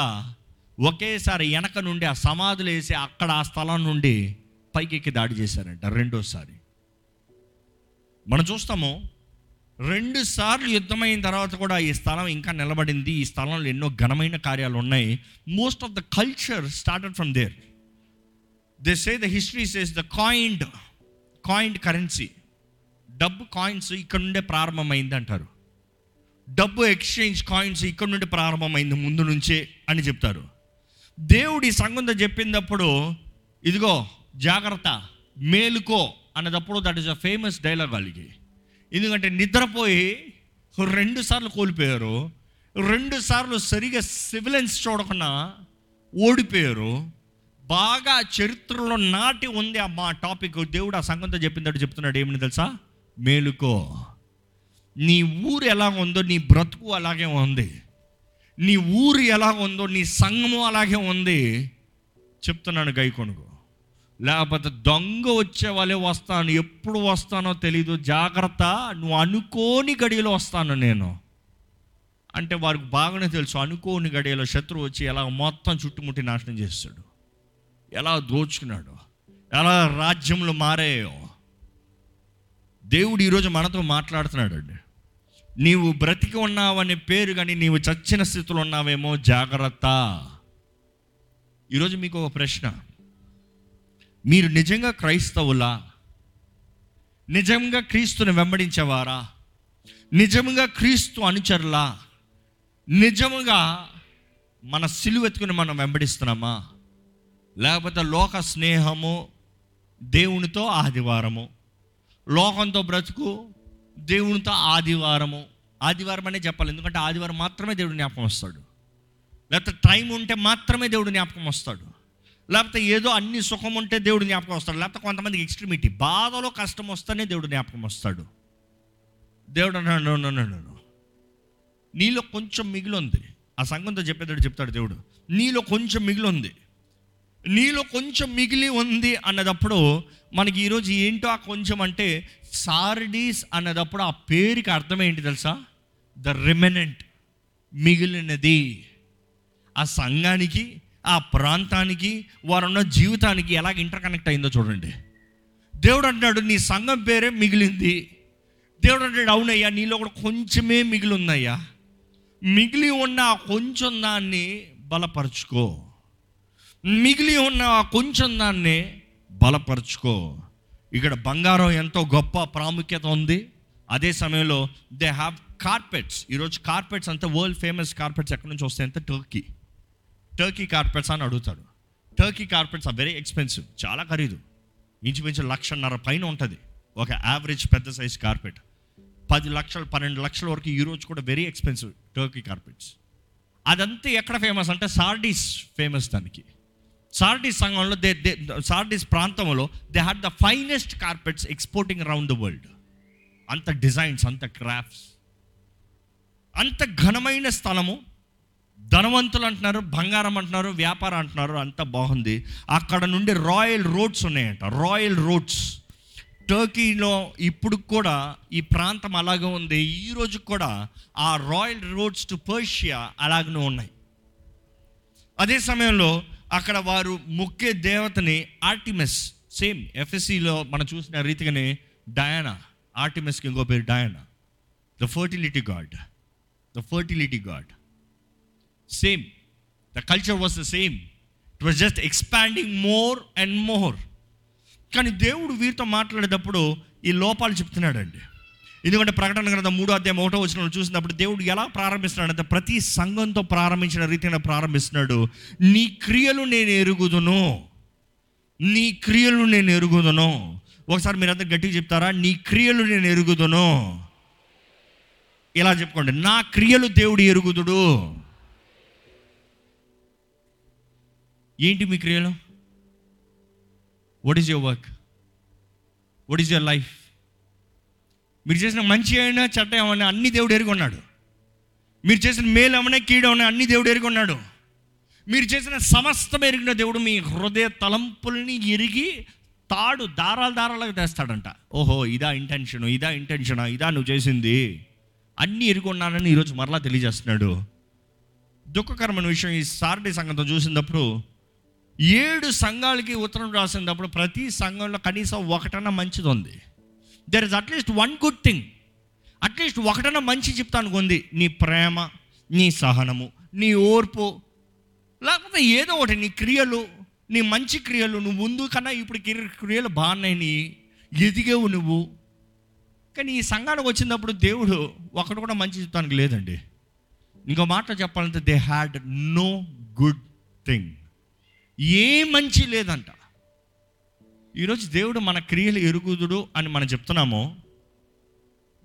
ఒకేసారి వెనక నుండి ఆ సమాధులు వేసి అక్కడ ఆ స్థలం నుండి పైకెక్కి దాడి చేశారంట రెండోసారి. మనం చూస్తాము రెండు సార్లు యుద్ధమైన తర్వాత కూడా ఈ స్థలం ఇంకా నిలబడింది. ఈ స్థలంలో ఎన్నో ఘనమైన కార్యాలు ఉన్నాయి. Most of the culture started from there they say the history says the coined coined currency డబ్బు కాయిన్స్ ఇక్కడ నుండే ప్రారంభమైంది అంటారు. డబ్బు ఎక్స్చేంజ్ కాయిన్స్ ఇక్కడ నుండి ప్రారంభమైంది ముందు నుంచే అని చెప్తారు. దేవుడి సంగంతో చెప్పినప్పుడు ఇదిగో జాగ్రత్త మేలుకో అన్నదప్పుడు that is a famous dialogue వాళ్ళకి. ఎందుకంటే నిద్రపోయి రెండు సార్లు కోల్పోయారు రెండు సార్లు సరిగా సివిలెన్స్ చూడకుండా ఓడిపోయారు బాగా చరిత్రలో నాటి ఉంది ఆ మా టాపిక్ దేవుడు ఆ సంఘంతో చెప్పినట్టు చెప్తున్నాడు ఏమని తెలుసా? మేలుకో. నీ ఊరు ఎలా ఉందో నీ బ్రతుకు అలాగే ఉంది. నీ ఊరు ఎలా ఉందో నీ సంఘము అలాగే ఉంది చెప్తున్నాను గైకొనుగు. లేకపోతే దొంగ వచ్చే వాళ్ళే వస్తాను ఎప్పుడు వస్తానో తెలీదు జాగ్రత్త నువ్వు అనుకోని గడియలో వస్తాను నేను. అంటే వారికి బాగానే తెలుసు అనుకోని గడియలో శత్రువు వచ్చి ఎలా మొత్తం చుట్టుముట్టి నాశనం చేస్తాడు. ఎలా దోచుకున్నాడు ఎలా రాజ్యంలో మారాయో. దేవుడు ఈరోజు మనతో మాట్లాడుతున్నాడు అండి నీవు బ్రతికి ఉన్నావనే పేరు కానీ నీవు చచ్చిన స్థితిలో ఉన్నావేమో జాగ్రత్త. ఈరోజు మీకు ఒక ప్రశ్న. మీరు నిజంగా క్రైస్తవులా? నిజంగా క్రీస్తుని వెంబడించేవారా? నిజంగా క్రీస్తు అనుచరులా? నిజముగా మన సిలువెత్తుకుని మనం వెంబడిస్తున్నామా? లేకపోతే లోక స్నేహము దేవునితో ఆదివారము? లోకంతో బ్రతుకు దేవునితో ఆదివారము. ఆదివారం అనే చెప్పాలి. ఎందుకంటే ఆదివారం మాత్రమే దేవుడు జ్ఞాపకం వస్తాడు. లేకపోతే టైం ఉంటే మాత్రమే దేవుడు జ్ఞాపకం వస్తాడు. లేకపోతే ఏదో అన్ని సుఖం ఉంటే దేవుడు జ్ఞాపకం వస్తాడు. లేకపోతే కొంతమందికి ఎక్స్ట్రీమిటీ బాధలో కష్టం వస్తేనే దేవుడు జ్ఞాపకం వస్తాడు. దేవుడు అన్నాడు నీలో కొంచెం మిగిలి ఉంది. ఆ సంఘంతో చెప్పేదాడు చెప్తాడు దేవుడు. నీలో కొంచెం మిగిలి ఉంది. నీలో కొంచెం మిగిలి ఉంది అన్నదప్పుడు మనకి ఈరోజు ఏంటో ఆ కొంచెం అంటే సార్డీస్ అన్నదప్పుడు ఆ పేరుకి అర్థం ఏంటి తెలుసా? ద రిమెనెంట్ మిగిలినది. ఆ సంఘానికి ఆ ప్రాంతానికి వారున్న జీవితానికి ఎలాగ ఇంటర్ కనెక్ట్ అయిందో చూడండి. దేవుడు అంటున్నాడు నీ సంఘం పేరే మిగిలింది. దేవుడు అంటాడు అవునయ్యా నీలో కూడా కొంచెమే మిగిలి ఉందయ్యా. మిగిలి ఉన్న ఆ కొంచెం దాన్ని బలపరుచుకో. మిగిలి ఉన్న ఆ కొంచెం దాన్ని బలపరుచుకో. ఇక్కడ బంగారం ఎంతో గొప్ప ప్రాముఖ్యత ఉంది. అదే సమయంలో దే హ్యావ్ కార్పెట్స్ ఈరోజు కార్పెట్స్ అంతా వరల్డ్ ఫేమస్ కార్పెట్స్ ఎక్కడి నుంచి వస్తాయంటే టర్కీ టర్కీ కార్పెట్స్ అని అడుగుతాడు. Turkey carpets are very expensive చాలా ఖరీదు. ఇంచుమించు లక్షన్నర పైన ఉంటుంది. ఒక యావరేజ్ పెద్ద సైజ్ కార్పెట్ పది లక్షలు పన్నెండు లక్షల వరకు ఈరోజు కూడా వెరీ ఎక్స్పెన్సివ్ టర్కీ కార్పెట్స్ అదంతా ఎక్కడ ఫేమస్ అంటే సార్డీస్ ఫేమస్ దానికి. సార్డీస్ సంఘంలో దే దే సార్డీస్ ప్రాంతంలో they had the finest carpets exporting around the world అంత డిజైన్స్ అంత క్రాఫ్ట్స్ అంత ఘనమైన స్థలము. ధనవంతులు అంటున్నారు బంగారం అంటున్నారు వ్యాపారం అంటున్నారు అంత బాగుంది. అక్కడ నుండి రాయల్ రోడ్స్ ఉన్నాయంట రాయల్ రోడ్స్. టర్కీలో ఇప్పుడు కూడా ఈ ప్రాంతం అలాగే ఉంది. ఈ రోజు కూడా ఆ రాయల్ రోడ్స్ టు పర్షియా అలాగనే ఉన్నాయి. అదే సమయంలో అక్కడ వారు ముఖ్య దేవతని ఆర్టిమెస్ సేమ్ ఎఫ్ఎస్సిలో మనం చూసిన రీతిగానే డయానా ఆర్టిమెస్కి ఇంకో పేరు Diana. The fertility god the fertility god same the culture was the same it was just expanding more and more కానీ దేవుడు వీరితో మాట్లాడేటప్పుడు ఈ లోపాలు చెప్తున్నాడండి. ఎందుకంటే ప్రకటన గ్రంథం మూడో అధ్యాయం ఒకటో వచ్చిన చూసినప్పుడు దేవుడు ఎలా ప్రారంభిస్తున్నాడంటే ప్రతి సంఘంతో ప్రారంభించిన రీతిగా ప్రారంభిస్తున్నాడు. నీ క్రియలు నేను ఎరుగుదును. నీ క్రియలు నేను ఎరుగుదును. ఒకసారి మీరందరూ గట్టిగా చెప్తారా? నీ క్రియలు నేను ఎరుగుదును. ఇలా చెప్పుకోండి. నా క్రియలు దేవుడు ఎరుగుదుడు. ఏంటి మీ క్రియలు? What is your work what is your life మీరు చేసిన మంచి అయినా చెడ్డ ఏమైనా అన్ని దేవుడు ఎరుగున్నాడు. మీరు చేసిన మేలు ఏమైనా కీడమైనా అన్ని దేవుడు ఎరుగున్నాడు. మీరు చేసిన సమస్తం ఎరిగిన దేవుడు మీ హృదయ తలంపుల్ని ఎరిగి తాడు దారాలు దారాలకు తెస్తాడంట. ఓహో ఇదా ఇంటెన్షన్ ఇదా ఇంటెన్షనా ఇదా నువ్వు చేసింది. అన్నీ ఎరుగున్నానని ఈరోజు మరలా తెలియజేస్తున్నాడు. దుఃఖకరమైన విషయం ఈ సారథి సంఘంతో చూసినప్పుడు ఏడు సంఘాలకి ఉత్తరం రాసినప్పుడు ప్రతి సంఘంలో కనీసం ఒకటన్నా మంచిది ఉంది. There is at least one good thing at least ఒకటన మంచి చెప్తాను కొంది. నీ ప్రేమ నీ సహనము నీ ఓర్పు లేకపోతే ఏదో ఒకటి నీ క్రియలు నీ మంచి క్రియలు నువ్వు ముందు కన్నా ఇప్పుడు క్రియలు బాగున్నాయి నీ ఎదిగేవు నువ్వు. కానీ ఈ సంఘానికి వచ్చినప్పుడు దేవుడు ఒకటి కూడా మంచి చెప్తానికి లేదండి. ఇంకో మాట చెప్పాలంటే they had no good thing ఏ మంచి లేదంట. ఈరోజు దేవుడు మన క్రియలు ఎరుగుదుడు అని మనం చెప్తున్నాము.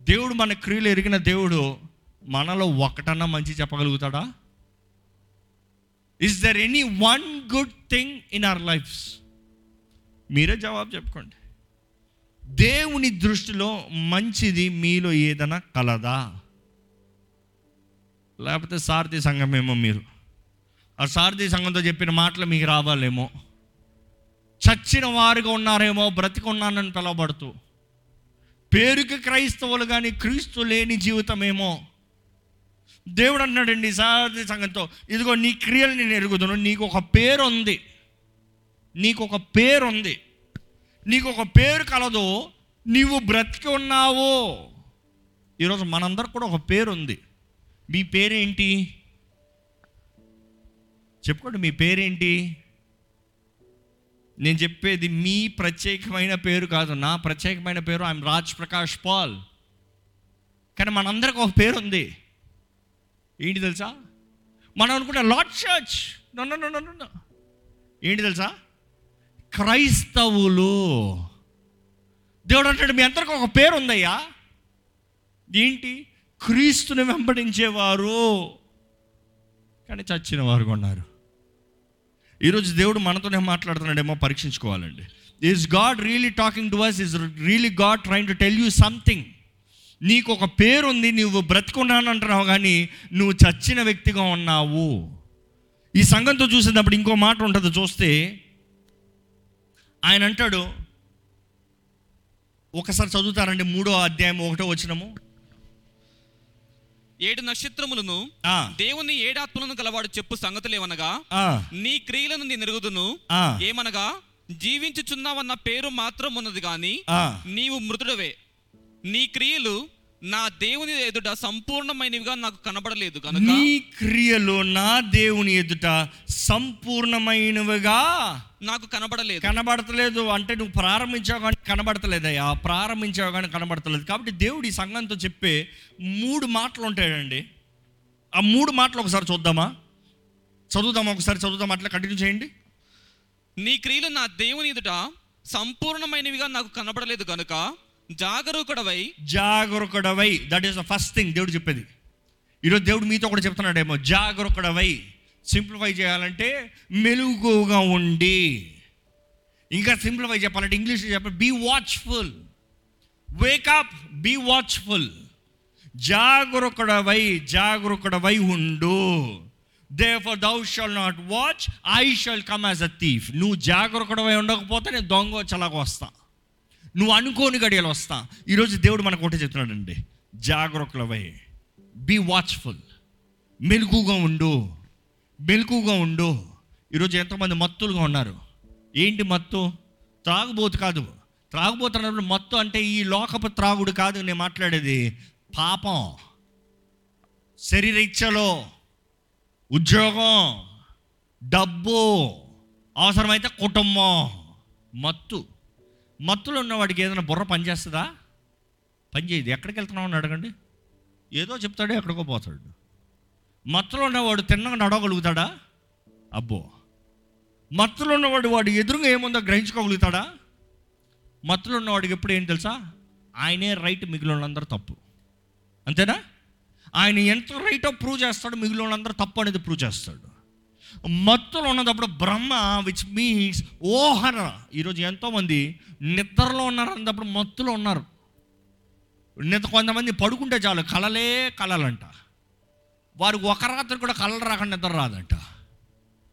దేవుడు మన క్రియలు ఎరిగిన దేవుడు మనలో ఒకటన్నా మంచి చెప్పగలుగుతాడా? Is there any one good thing in our lives మీరే జవాబు చెప్పుకోండి. దేవుని దృష్టిలో మంచిది మీలో ఏదైనా కలదా? లేకపోతే సారథి సంఘమేమో మీరు. ఆ సారథి సంఘంతో చెప్పిన మాటలు మీకు రావాలేమో. చచ్చిన వారుగా ఉన్నారేమో బ్రతికున్నానని పిలవబడుతూ పేరుకి క్రైస్తవులు కానీ క్రీస్తు లేని జీవితమేమో. దేవుడు అన్నాడండి సారథి సంఘంతో ఇదిగో నీ క్రియలు నేను ఎరుగుదును నీకు ఒక పేరు ఉంది నీకు ఒక పేరు ఉంది నీకు ఒక పేరు కలదు నీవు బ్రతికి ఉన్నావు. ఈరోజు మనందరికి కూడా ఒక పేరు ఉంది మీ పేరేంటి? చెప్పుకోండి మీ పేరేంటి? నేను చెప్పేది మీ ప్రత్యేకమైన పేరు కాదు. నా ప్రత్యేకమైన పేరు ఐఎమ్ రాజ్ ప్రకాష్ పాల్. కానీ మనందరికి ఒక పేరు ఉంది. ఏంటి తెలుసా? మనం అనుకుంటే లార్డ్ చర్చ్. ఏంటి తెలుసా? క్రైస్తవులు. దేవుడు అంటాడు మీ అందరికి ఒక పేరు ఉందయ్యా. ఏంటి? క్రీస్తుని వెంబడించేవారు. కానీ చచ్చిన వారు కొన్నారు. ఈరోజు దేవుడు మనతోనే మాట్లాడుతున్నాడేమో పరీక్షించుకోవాలండి. Is God really talking to us is really God trying to tell you something నీకు ఒక పేరు ఉంది నువ్వు బ్రతుకున్నాను అంటున్నావు కానీ నువ్వు చచ్చిన వ్యక్తిగా ఉన్నావు. ఈ సంఘంతో చూసినప్పుడు ఇంకో మాట ఉంటుంది చూస్తే ఆయన అంటాడు ఒకసారి చదువుతారండి మూడో అధ్యాయం ఒకటో వచ్చినము ఏడు నక్షత్రములను దేవుని ఏడాత్మలను గలవాడు చెప్పు సంగతులేవనగా ఆ, నీ క్రియలను నేను ఎరుగుదును ఆ, ఏమనగా జీవించుచున్నావన్న పేరు మాత్రం ఉన్నది గాని. నీవు మృతుడవే. నీ క్రియలు నా దేవుని ఎదుట సంపూర్ణమైనవిగా నాకు కనబడలేదు కనుక నీ క్రియలు నా దేవుని ఎదుట సంపూర్ణమైనవిగా నాకు కనబడలేదు. కనబడతలేదు. అంటే నువ్వు ప్రారంభించావు కానీ కనబడతలేదయ్యా. ప్రారంభించావు కానీ కనబడతలేదు. కాబట్టి దేవుడు ఈ సంఘంతో చెప్పే మూడు మాటలు ఉంటాయండి. ఆ మూడు మాటలు ఒకసారి చూద్దామా? చదువుదామా? ఒకసారి చదువుదాం అట్లా కంటిన్యూ చేయండి. నీ క్రియలు నా దేవుని ఎదుట సంపూర్ణమైనవిగా నాకు కనబడలేదు కనుక జాగరూకుడవై జాగరూకుడవై. That is the first thing దేవుడు చెప్పేది. ఈరోజు దేవుడు మీతో కూడా చెప్తున్నాడేమో జాగరూకుడవై. సింప్లిఫై చేయాలంటే మెలుగుగా ఉండి. ఇంకా సింప్లిఫై చెప్పాలంటే ఇంగ్లీష్లో చెప్పాలి be watchful wake up be watchful జాగరూకుడవై జాగరూకుడవై ఉండు. Therefore thou shall not watch I shall come as a thief నువ్వు జాగరూకుడవై ఉండకపోతే నేను దొంగ చలాగా వస్తాను నువ్వు అనుకోని గడియలు వస్తా. ఈరోజు దేవుడు మనకు ఒకటే చెప్తున్నాడండి. జాగ్రత్తలవై బీ వాచ్ఫుల్ మెలకుగా ఉండు. మెలకుగా ఉండు. ఈరోజు ఎంతోమంది మత్తులుగా ఉన్నారు. ఏంటి మత్తు? త్రాగుబోతు కాదు. త్రాగుబోతున్నప్పుడు మత్తు అంటే ఈ లోకపు త్రాగుడు కాదు నేను మాట్లాడేది. పాపం. శరీర ఇచ్చలో ఉద్యోగం. డబ్బు. అవసరమైతే కుటుంబం. మత్తు. మత్తులో ఉన్నవాడికి ఏదైనా బుర్ర పనిచేస్తుందా పనిచేయదు ఎక్కడికి వెళ్తున్నావు అని అడగండి. ఏదో చెప్తాడు ఎక్కడికో పోతాడు. మత్తులో ఉన్నవాడు తిన్నగా నడవగలుగుతాడా? అబ్బో. మత్తులో ఉన్నవాడు వాడు ఎదురుగా ఏముందో గ్రహించుకోగలుగుతాడా? మత్తులో ఉన్నవాడికి ఎప్పుడు ఏం తెలుసా? ఆయనే రైట్ మిగిలిన తప్పు. అంతేనా? ఆయన ఎంత రైటో ప్రూవ్ చేస్తాడు మిగిలిన తప్పు అనేది ప్రూవ్ చేస్తాడు. మత్తులో ఉన్నప్పుడు బ్రహ్మ విచ్ మీన్స్ ఓహర ఈరోజు ఎంతోమంది నిద్రలో ఉన్నారు అన్నప్పుడు మత్తులో ఉన్నారు. నిద్ర కొంతమంది పడుకుంటే చాలు కలలే కలలంట వారికి ఒక రాత్రి కూడా కలలు రాకుండా నిద్ర రాదంట.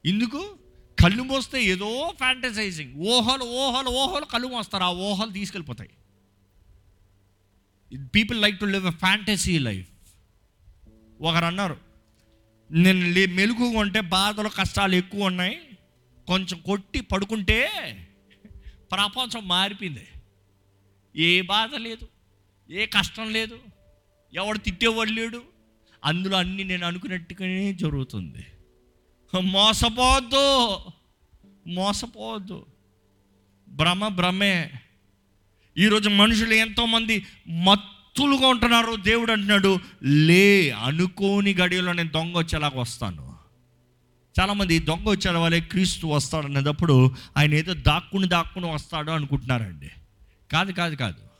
ఎందుకు? కళ్ళు మోస్తే ఏదో ఫ్యాంటసైజింగ్ ఓహలు ఓహలు ఓహలు కళ్ళు మోస్తారు ఆ ఓహలు తీసుకెళ్ళిపోతాయి. People like to live a fantasy life ఒకరు అన్నారు నేను లే- మెలుగుగా ఉంటే బాధలు కష్టాలు ఎక్కువ ఉన్నాయి. కొంచెం కొట్టి పడుకుంటే ప్రపంచం మారిపోయింది. ఏ బాధ లేదు ఏ కష్టం లేదు ఎవడు తిట్టేవాడు లేడు. అందులో అన్నీ నేను అనుకున్నట్టుగానే జరుగుతుంది. మోసపోవద్దు మోసపోవద్దు. భ్రమ భ్రమే. ఈరోజు మనుషులు ఎంతోమంది మత్తులుగా ఉంటున్నారు. దేవుడు అంటున్నాడు లే అనుకోని గడియలో నేను దొంగ వచ్చేలాగా వస్తాను. చాలామంది దొంగ వచ్చే వాళ్ళే క్రీస్తు వస్తాడు అనేటప్పుడు ఆయన ఏదో దాక్కుని దాక్కుని వస్తాడు అనుకుంటున్నారండి. కాదు కాదు కాదు.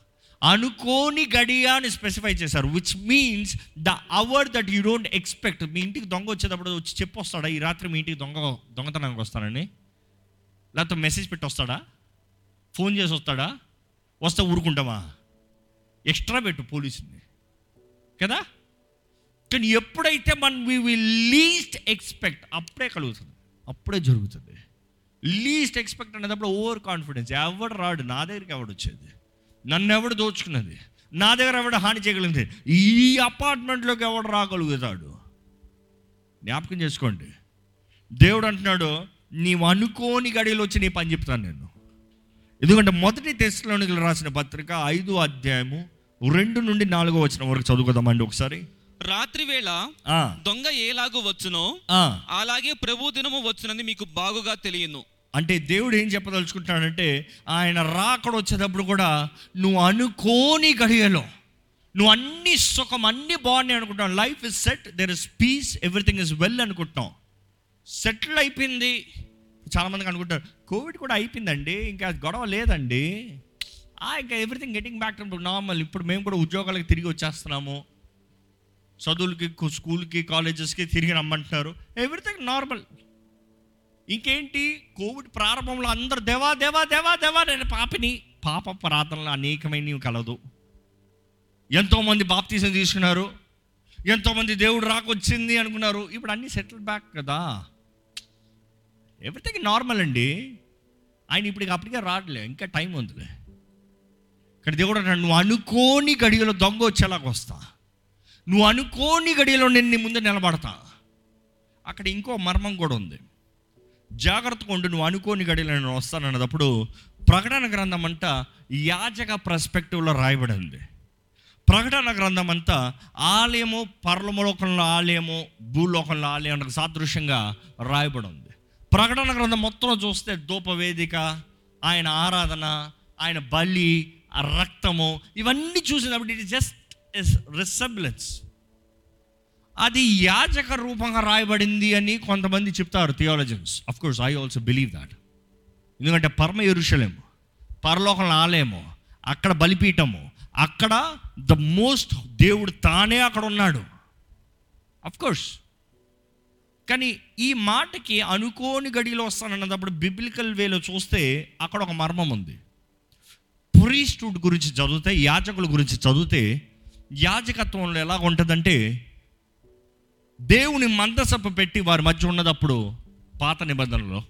అనుకోని గడియ అని స్పెసిఫై చేశారు which means the hour that you don't expect మీ ఇంటికి దొంగ వచ్చేటప్పుడు వచ్చి చెప్పు వస్తాడా ఈ రాత్రి మీ ఇంటికి దొంగ దొంగతనానికి వస్తానని? లేకపోతే మెసేజ్ పెట్టి వస్తాడా? ఫోన్ చేసి వస్తాడా? వస్తే ఊరుకుంటామా? ఎక్స్ట్రా పెట్టు పోలీసుని. కదా? కానీ ఎప్పుడైతే మన వి విల్ లీస్ట్ ఎక్స్పెక్ట్ అప్పుడే కలుగుతుంది. అప్పుడే జరుగుతుంది. లీస్ట్ ఎక్స్పెక్ట్ అనేటప్పుడు ఓవర్ కాన్ఫిడెన్స్ ఎవడు రాడు? నా దగ్గరికి ఎవడు వచ్చేది? నన్ను ఎవడు దోచుకున్నది? నా దగ్గర ఎవడు హాని చేయగలిగింది? ఈ అపార్ట్మెంట్లోకి ఎవడు రాగలుగుతాడు? జ్ఞాపకం చేసుకోండి. దేవుడు అంటున్నాడు నీవు అనుకోని గడియలు వచ్చి నీ పని చెప్తాను నేను. ఎందుకంటే మొదటి టెస్ట్లోనికి రాసిన పత్రిక ఐదు అధ్యాయము రెండు నుండి నాలుగో వచ్చిన వరకు చదువుకుందామండి ఒకసారి. రాత్రి వేళ దొంగ ఏలాగు వచ్చునో. అలాగే ప్రభు దినము వచ్చునని మీకు బాగుగా తెలియను. అంటే దేవుడు ఏం చెప్పదలుచుకుంటాడంటే ఆయన రాకడ వచ్చేటప్పుడు కూడా నువ్వు అనుకోని గడియలో నువ్వు అన్ని సుఖం అన్ని బాగున్నాయి అనుకుంటావు life is set there is peace everything is well అనుకుంటాం సెటిల్ అయిపోయింది. చాలామందికి అనుకుంటారు కోవిడ్ కూడా అయిపోయిందండి ఇంకా గొడవ లేదండి. ఇంకా everything getting back to normal ఇప్పుడు మేము కూడా ఉద్యోగాలకు తిరిగి వచ్చేస్తున్నాము. చదువులకి స్కూల్కి కాలేజెస్కి తిరిగి రమ్మంటున్నారు. ఎవ్రీథింగ్ నార్మల్ ఇంకేంటి? కోవిడ్ ప్రారంభంలో అందరు దేవా దేవా దేవా దేవా నేను పాపిని పాప ప్రార్థనలు అనేకమైనవి కలదు. ఎంతోమంది బాప్తీసం తీసుకున్నారు. ఎంతోమంది దేవుడు రాకొచ్చింది అనుకున్నారు. ఇప్పుడు అన్నీ సెటిల్ బ్యాక్ కదా. ఎవ్రీథింగ్ నార్మల్ అండి. ఆయన ఇప్పటికి అప్పటికే రావట్లే. ఇంకా టైం ఉందిలే. ఇక్కడ దేవుడు అంటాడు నువ్వు అనుకోని గడియలో దొంగ వచ్చేలాగా వస్తా. నువ్వు అనుకోని గడియలో నేను నీ ముందు నిలబడతా. అక్కడ ఇంకో మర్మం కూడా ఉంది. జాగ్రత్తగా ఉండి నువ్వు అనుకోని గడియలో నేను వస్తానన్నప్పుడు ప్రకటన గ్రంథం అంతా యాజక పర్స్పెక్టివ్లో రాయబడింది ప్రకటన గ్రంథం అంతా ఆలయము పర్లమలోకంలో ఆలయము భూలోకంలో ఆలయం సాదృశ్యంగా రాయబడి ఉంది. ప్రకటన గ్రంథం మొత్తం చూస్తే ధూపవేదిక ఆయన ఆరాధన ఆయన బలి రక్తము ఇవన్నీ చూసినప్పుడు ఇట్ జస్ట్ ఇస్ రిసెబ్లెన్స్ అది యాజక రూపంగా రాయబడింది అని కొంతమంది చెప్తారు theologians of course I also believe that ఎందుకంటే పరమ ఎరుషలేము పరలోకంలో ఆలయము అక్కడ బలిపీఠము అక్కడ ద మోస్ట్ దేవుడు తానే అక్కడ ఉన్నాడు. అఫ్ కోర్స్ కానీ ఈ మాటకి అనుకోని గడిలో వస్తానన్నప్పుడు బిబ్లికల్ వేలో చూస్తే అక్కడ ఒక మర్మం ఉంది. ప్రీస్టుడ్ గురించి చదివితే యాజకుల గురించి చదివితే యాజకత్వంలో ఎలా ఉంటుందంటే దేవుని మందసభ పెట్టి వారి మధ్య ఉన్నదప్పుడు పాత నిబంధనలో.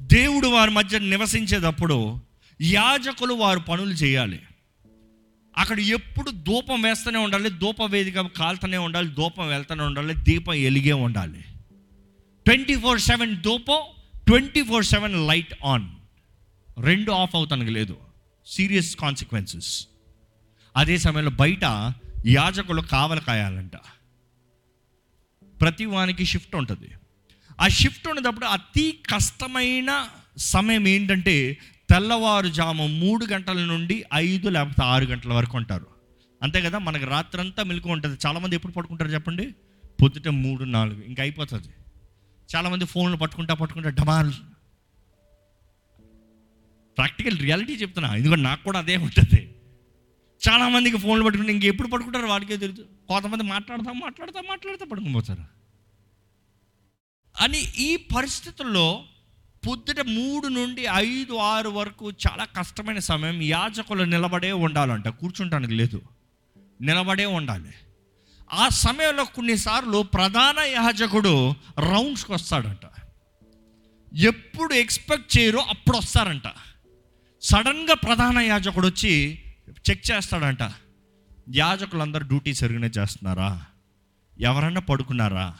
దేవుడు వారి మధ్య నివసించేటప్పుడు యాజకులు వారు పనులు చేయాలి. అక్కడ ఎప్పుడు ధూపం వేస్తూనే ఉండాలి ధూప వేదిక కాలుతూనే ఉండాలి ధూపం వెళ్తూనే ఉండాలి దీపం ఎలిగే ఉండాలి. Twenty four seven దూపం twenty four seven light on. రెండు ఆఫ్ అవుతానికి లేదు. Serious consequences. అదే సమయంలో బయట యాజకులు కావలి కాయాలంట. ప్రతి వానికి షిఫ్ట్ ఉంటుంది. ఆ షిఫ్ట్ ఉన్నప్పుడు అతి కష్టమైన సమయం ఏంటంటే తెల్లవారుజాము మూడు గంటల నుండి ఐదు లేకపోతే ఆరు గంటల వరకు ఉంటారు. అంతే కదా? మనకి రాత్రంతా మెలకు ఉంటుంది. చాలామంది ఎప్పుడు పడుకుంటారు చెప్పండి? పొద్దుట మూడు నాలుగు. ఇంకా అయిపోతుంది. చాలామంది ఫోన్లు పట్టుకుంటా పట్టుకుంటా డమాల్ ప్రాక్టికల్ రియాలిటీ చెప్తున్నా ఎందుకంటే నాకు కూడా అదే ఉంటుంది. చాలా మందికి ఫోన్లు పట్టుకుంటే ఇంక ఎప్పుడు పడుకుంటారో వాడికే తెలుసు కొంతమంది మాట్లాడతా మాట్లాడతా మాట్లాడతా పడుకుపోతారు అని ఈ పరిస్థితుల్లో పొద్దుట మూడు నుండి ఐదు ఆరు వరకు చాలా కష్టమైన సమయం యాజకులు నిలబడే ఉండాలంట. కూర్చుంటానికి లేదు. నిలబడే ఉండాలి. ఆ సమయంలో కొన్నిసార్లు ప్రధాన యాజకుడు రౌండ్స్కి వస్తాడంట. ఎప్పుడు ఎక్స్పెక్ట్ చేయరో అప్పుడు వస్తారంట. సడన్గా ప్రధాన యాజకుడు వచ్చి చెక్ చేస్తాడంట. యాజకులందరూ డ్యూటీ సరిగ్గా చేస్తున్నారా? ఎవరన్నా పడుకున్నారా?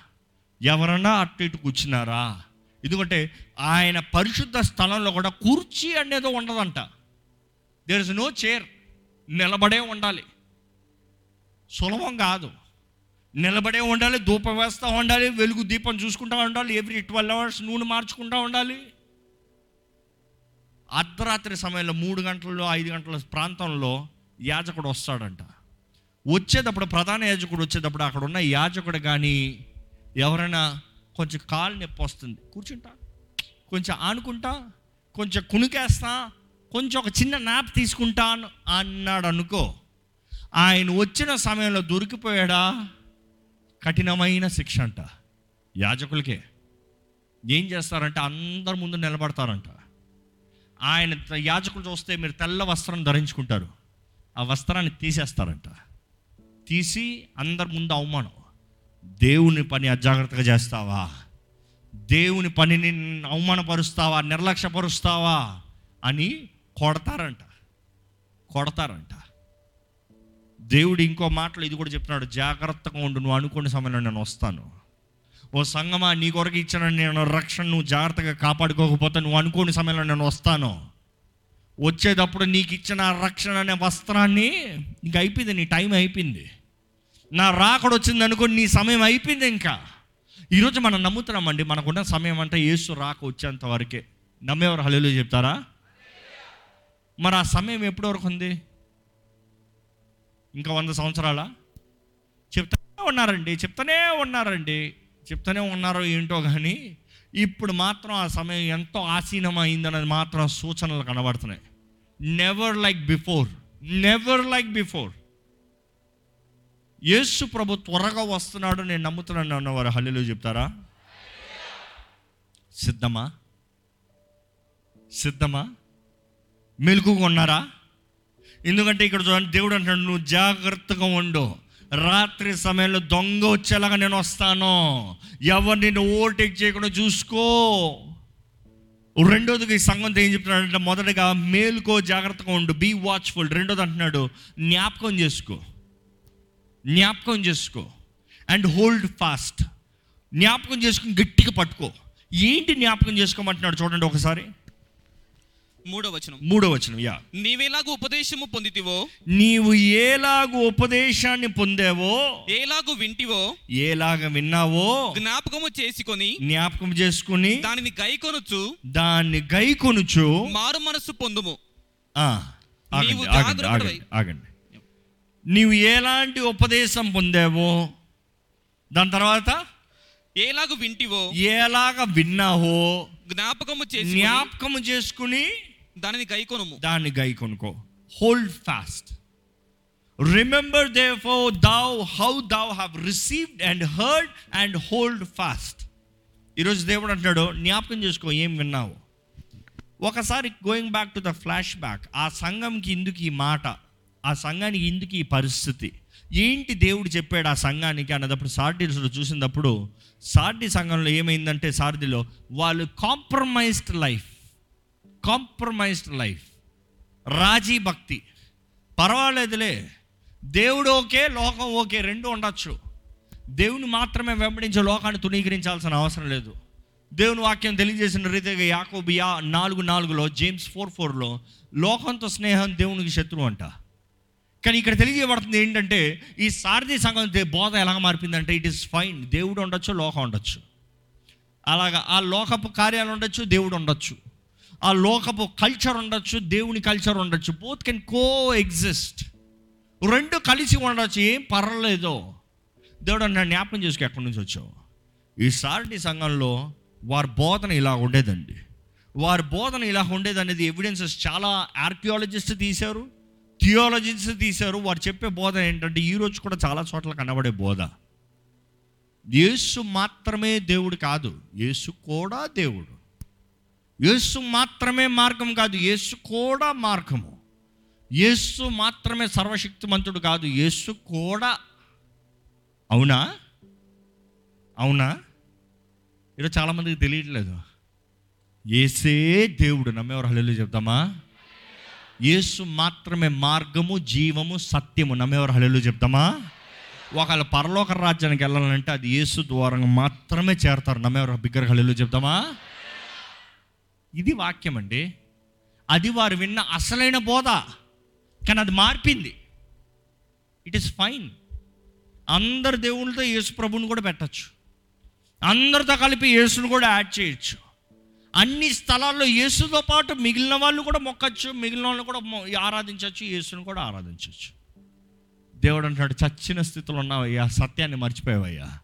ఎవరన్నా అటు ఇటు కూర్చున్నారా? ఎందుకంటే ఆయన పరిశుద్ధ స్థలంలో కూడా కుర్చీ అనేది ఉండదంట. దేర్ ఇస్ నో చైర్ నిలబడే ఉండాలి. సులభం కాదు. నిలబడే ఉండాలి ధూపం వేస్తూ ఉండాలి వెలుగు దీపం చూసుకుంటూ ఉండాలి ఎవ్రీ ట్వెల్వ్ అవర్స్ నూనె మార్చుకుంటూ ఉండాలి. అర్ధరాత్రి సమయంలో మూడు గంటల్లో ఐదు గంటల ప్రాంతంలో యాజకుడు వస్తాడంట. వచ్చేటప్పుడు ప్రధాన యాజకుడు వచ్చేటప్పుడు అక్కడ ఉన్న యాజకుడు కానీ ఎవరైనా కొంచెం కాలు నొప్పి వస్తుంది. కూర్చుంటా కొంచెం ఆనుకుంటా కొంచెం కునుకేస్తా కొంచెం ఒక చిన్న నాప్ తీసుకుంటాను అన్నాడు అనుకో. ఆయన వచ్చిన సమయంలో దొరికిపోయాడా? కఠినమైన శిక్ష అంట. యాజకులకే. ఏం చేస్తారంటే? అందరి ముందు నిలబడతారంట. ఆయన యాజకులు చూస్తే మీరు తెల్ల వస్త్రం ధరించుకుంటారు. ఆ వస్త్రాన్ని తీసేస్తారంట. తీసి అందరి ముందు అవమానం. దేవుని పని అజాగ్రత్తగా చేస్తావా? దేవుని పనిని అవమానపరుస్తావా? నిర్లక్ష్యపరుస్తావా? అని కొడతారంట. కొడతారంట. దేవుడు ఇంకో మాటలు ఇది కూడా చెప్తున్నాడు జాగ్రత్తగా ఉండు నువ్వు అనుకునే సమయంలో నేను వస్తాను. ఓ సంగమా నీ కొరకు ఇచ్చిన నేను రక్షణ నువ్వు జాగ్రత్తగా కాపాడుకోకపోతే నువ్వు అనుకోని సమయంలో నేను వస్తాను. వచ్చేటప్పుడు నీకు ఇచ్చిన రక్షణ అనే వస్త్రాన్ని ఇంక అయిపోయింది నీ టైం అయిపోయింది. నా రాకడ వచ్చింది అనుకో నీ సమయం అయిపోయింది ఇంకా. ఈరోజు మనం నమ్ముతున్నామండి మనకున్న సమయం అంటే యేసు రాక వచ్చేంత వరకే. నమ్మేవారు హలో చెప్తారా? మరి ఆ సమయం ఎప్పటి వరకు ఉంది? ఇంకా వంద సంవత్సరాల? చెప్తానే ఉన్నారండి చెప్తానే ఉన్నారండి. చెప్తానే ఉన్నారో ఏంటో కానీ ఇప్పుడు మాత్రం ఆ సమయం ఎంతో ఆసీనమైందన్నది మాత్రం సూచనలు కనబడుతున్నాయి. Never like before never like before యేసు ప్రభు త్వరగా వస్తున్నాడు నేను నమ్ముతున్నాను అన్నవారు. హల్లిలో చెప్తారా? సిద్ధమా? సిద్ధమా? మెలుగుగా ఉన్నారా? ఎందుకంటే ఇక్కడ చూడండి దేవుడు అంటాడు నువ్వు జాగ్రత్తగా ఉండు. రాత్రి సమయంలో దొంగ వచ్చేలాగా నేను వస్తాను. ఎవరు నిన్ను ఓవర్టేక్ చేయకుండా చూసుకో. రెండోది ఈ సంఘంతో ఏం చెప్తున్నాడంటే మొదటగా మేలుకో జాగ్రత్తగా ఉండు. బీ వాచ్ఫుల్ రెండోది అంటున్నాడు జ్ఞాపకం చేసుకో. జ్ఞాపకం చేసుకో. అండ్ హోల్డ్ ఫాస్ట్ జ్ఞాపకం చేసుకుని గట్టిగా పట్టుకో. ఏంటి జ్ఞాపకం చేసుకోమంటున్నాడు చూడండి ఒకసారి. మూడో వచనం. మూడో వచనం యా. నీవేలాగు ఉపదేశము పొందితివో? నీవు ఏలాగు ఉపదేశాన్ని పొందావో? ఏలాగు వింటివో? ఏలాగ విన్నావో? జ్ఞాపకము చేసుకొని జ్ఞాపకం చేసుకుని దానిని గైకొనొచ్చు దాన్ని గైకొనుచు మారు మనస్సు పొందుము. ఆ, నీవు ఆగండి ఆగండి జాగ్రత్తవై. ఆగండి ఆగండి. నీవు ఎలాంటి ఉపదేశం పొందావో? దాని తర్వాత? ఏలాగు వింటివో? ఎలాగ విన్నావో? జ్ఞాపకము చేసి జ్ఞాపకం చేసుకుని దానిని గైకొనుము దాన్ని గైకొనుకో hold fast remember therefore thou how thou have received and heard and hold fast ఈరోజు దేవుడు అంటున్నాడు జ్ఞాపకం చేసుకో ఏం విన్నావు? ఒకసారి going back to the flash back ఆ సంఘంకి ఇందుకు ఈ మాట ఆ సంఘానికి ఇందుకు ఈ పరిస్థితి. ఏంటి దేవుడు చెప్పాడు ఆ సంఘానికి అన్నదప్పుడు సార్డీస్లో చూసినప్పుడు సార్డీ సంఘంలో ఏమైందంటే సారథిలో వాళ్ళు కాంప్రమైజ్డ్ లైఫ్ కాంప్రమైజ్డ్ లైఫ్ రాజీ భక్తి. పర్వాలేదులే. దేవుడు ఓకే లోకం ఓకే రెండు ఉండొచ్చు. దేవుని మాత్రమే వెంబడించే లోకాన్ని తునీకరించాల్సిన అవసరం లేదు. దేవుని వాక్యం తెలియజేసిన రీతిగా యాకోబియా నాలుగు నాలుగులో జేమ్స్ ఫోర్ ఫోర్లో లోకంతో స్నేహం దేవునికి శత్రువు అంట. కానీ ఇక్కడ తెలియజేయబడుతుంది ఏంటంటే ఈ సారథి సంఘం బోధ ఎలా మారిపోయిందంటే ఇట్ ఈస్ ఫైన్ దేవుడు ఉండొచ్చు లోకం ఉండొచ్చు. అలాగా ఆ లోకపు కార్యాలు ఉండొచ్చు దేవుడు ఉండొచ్చు. ఆ లోకపు కల్చర్ ఉండొచ్చు దేవుని కల్చర్ ఉండొచ్చు. బోత్ కెన్ కో ఎగ్జిస్ట్ రెండు కలిసి ఉండొచ్చు ఏం పర్వాలేదు. దేవుడు నన్ను జ్ఞాపకం చేసుకో ఎక్కడి నుంచి వచ్చావు? ఈ సారటి సంఘంలో వారి బోధన ఇలా ఉండేదండి. వారి బోధన ఇలా ఉండేది అనేది ఎవిడెన్సెస్ చాలా ఆర్కియాలజిస్ట్ తీశారు థియాలజిస్ట్ తీశారు. వారు చెప్పే బోధ ఏంటంటే ఈ రోజు కూడా చాలా చోట్ల కనబడే బోధ. యేసు మాత్రమే దేవుడు కాదు. యేసు కూడా దేవుడు. యేసు మాత్రమే మార్గం కాదు యేసు కూడా మార్గము. యేసు మాత్రమే సర్వశక్తిమంతుడు కాదు యేసు కూడా. అవునా? అవునా? ఈరోజు చాలామందికి తెలియట్లేదు. ఏసే దేవుడు నమ్మేవారు హల్లెలూయా చెప్తామా? యేసు మాత్రమే మార్గము జీవము సత్యము నమ్మేవారు హల్లెలూయా చెప్తామా? ఒకవేళ పరలోక రాజ్యానికి వెళ్ళాలంటే అది యేసు ద్వారా మాత్రమే చేరతారు నమ్మేవారు బిగ్గర హల్లెలూయా చెప్తామా? ఇది వాక్యం అండి. అది వారు విన్న అసలైన బోధ. కానీ అది మార్పింది. ఇట్ ఈస్ ఫైన్ అందరు దేవుళ్ళతో యేసు ప్రభుని కూడా పెట్టచ్చు. అందరితో కలిపి యేసును కూడా యాడ్ చేయొచ్చు. అన్ని స్థలాల్లో యేసుతో పాటు మిగిలిన వాళ్ళు కూడా మొక్కచ్చు మిగిలిన వాళ్ళు కూడా ఆరాధించవచ్చు యేసును కూడా ఆరాధించవచ్చు దేవుడు అంటాడు చచ్చిన స్థితిలో ఉన్నావయ్యా సత్యాన్ని మర్చిపోయావయ్యా.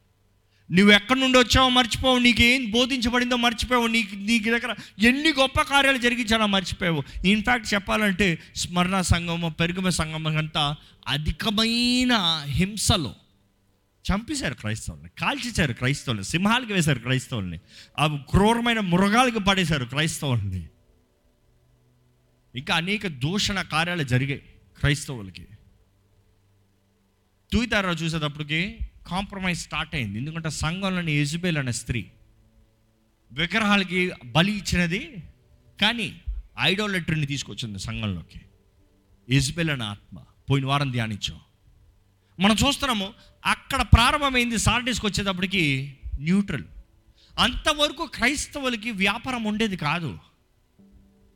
నువ్వు ఎక్కడి నుండి వచ్చావో మర్చిపోవు నీకు ఏం బోధించబడిందో మర్చిపోవు నీకు నీకు దగ్గర ఎన్ని గొప్ప కార్యాలు జరిగించాలో మర్చిపోయావు ఇన్ఫ్యాక్ట్ చెప్పాలంటే స్మరణ సంఘము పెరుగుమ సంఘం అంతా అధికమైన హింసలో చంపేశారు క్రైస్తవుల్ని కాల్చేశారు క్రైస్తవుల్ని సింహాలకి వేశారు క్రైస్తవుల్ని ఆ క్రూరమైన మృగాలకు పడేశారు క్రైస్తవుల్ని. ఇంకా అనేక దూషణ కార్యాలు జరిగాయి క్రైస్తవులకి. తూయితారా చూసేటప్పటికి కాంప్రమైజ్ స్టార్ట్ అయింది. ఎందుకంటే సంఘంలోని యజుబేల్ అనే స్త్రీ విగ్రహాలకి బలి ఇచ్చినది కానీ ఐడోలెటరీని తీసుకొచ్చింది సంఘంలోకి. యజుబేల్ అనే ఆత్మ. పోయిన వారం ధ్యానించాం. మనం చూస్తున్నాము అక్కడ ప్రారంభమైంది సార్డీస్కి వచ్చేటప్పటికి న్యూట్రల్. అంతవరకు క్రైస్తవులకి వ్యాపారం ఉండేది కాదు.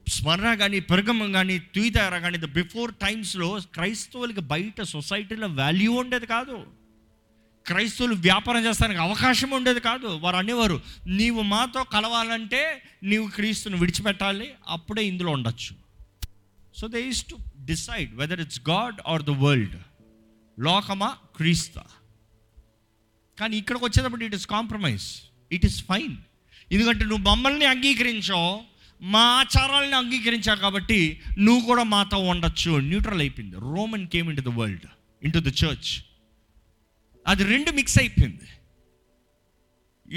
స్మరణ కానీ పెరగమం కానీ తుయితార కానీ ద బిఫోర్ టైమ్స్లో క్రైస్తవులకి బయట సొసైటీలో వాల్యూ ఉండేది కాదు. క్రైస్తవులు వ్యాపారం చేస్తానికి అవకాశం ఉండేది కాదు. వారు అనేవారు నీవు మాతో కలవాలంటే నీవు క్రీస్తుని విడిచిపెట్టాలి అప్పుడే ఇందులో ఉండొచ్చు. So they is to decide whether it's God or the world లోకమా క్రీస్త. కానీ ఇక్కడికి వచ్చేటప్పుడు it is compromise it is fine ఎందుకంటే నువ్వు మమ్మల్ని అంగీకరించావు మా ఆచారాలను అంగీకరించావు కాబట్టి నువ్వు కూడా మాతో ఉండొచ్చు. న్యూట్రల్ అయిపోయింది. Roman came into the world into the church అది రెండు మిక్స్ అయిపోయింది.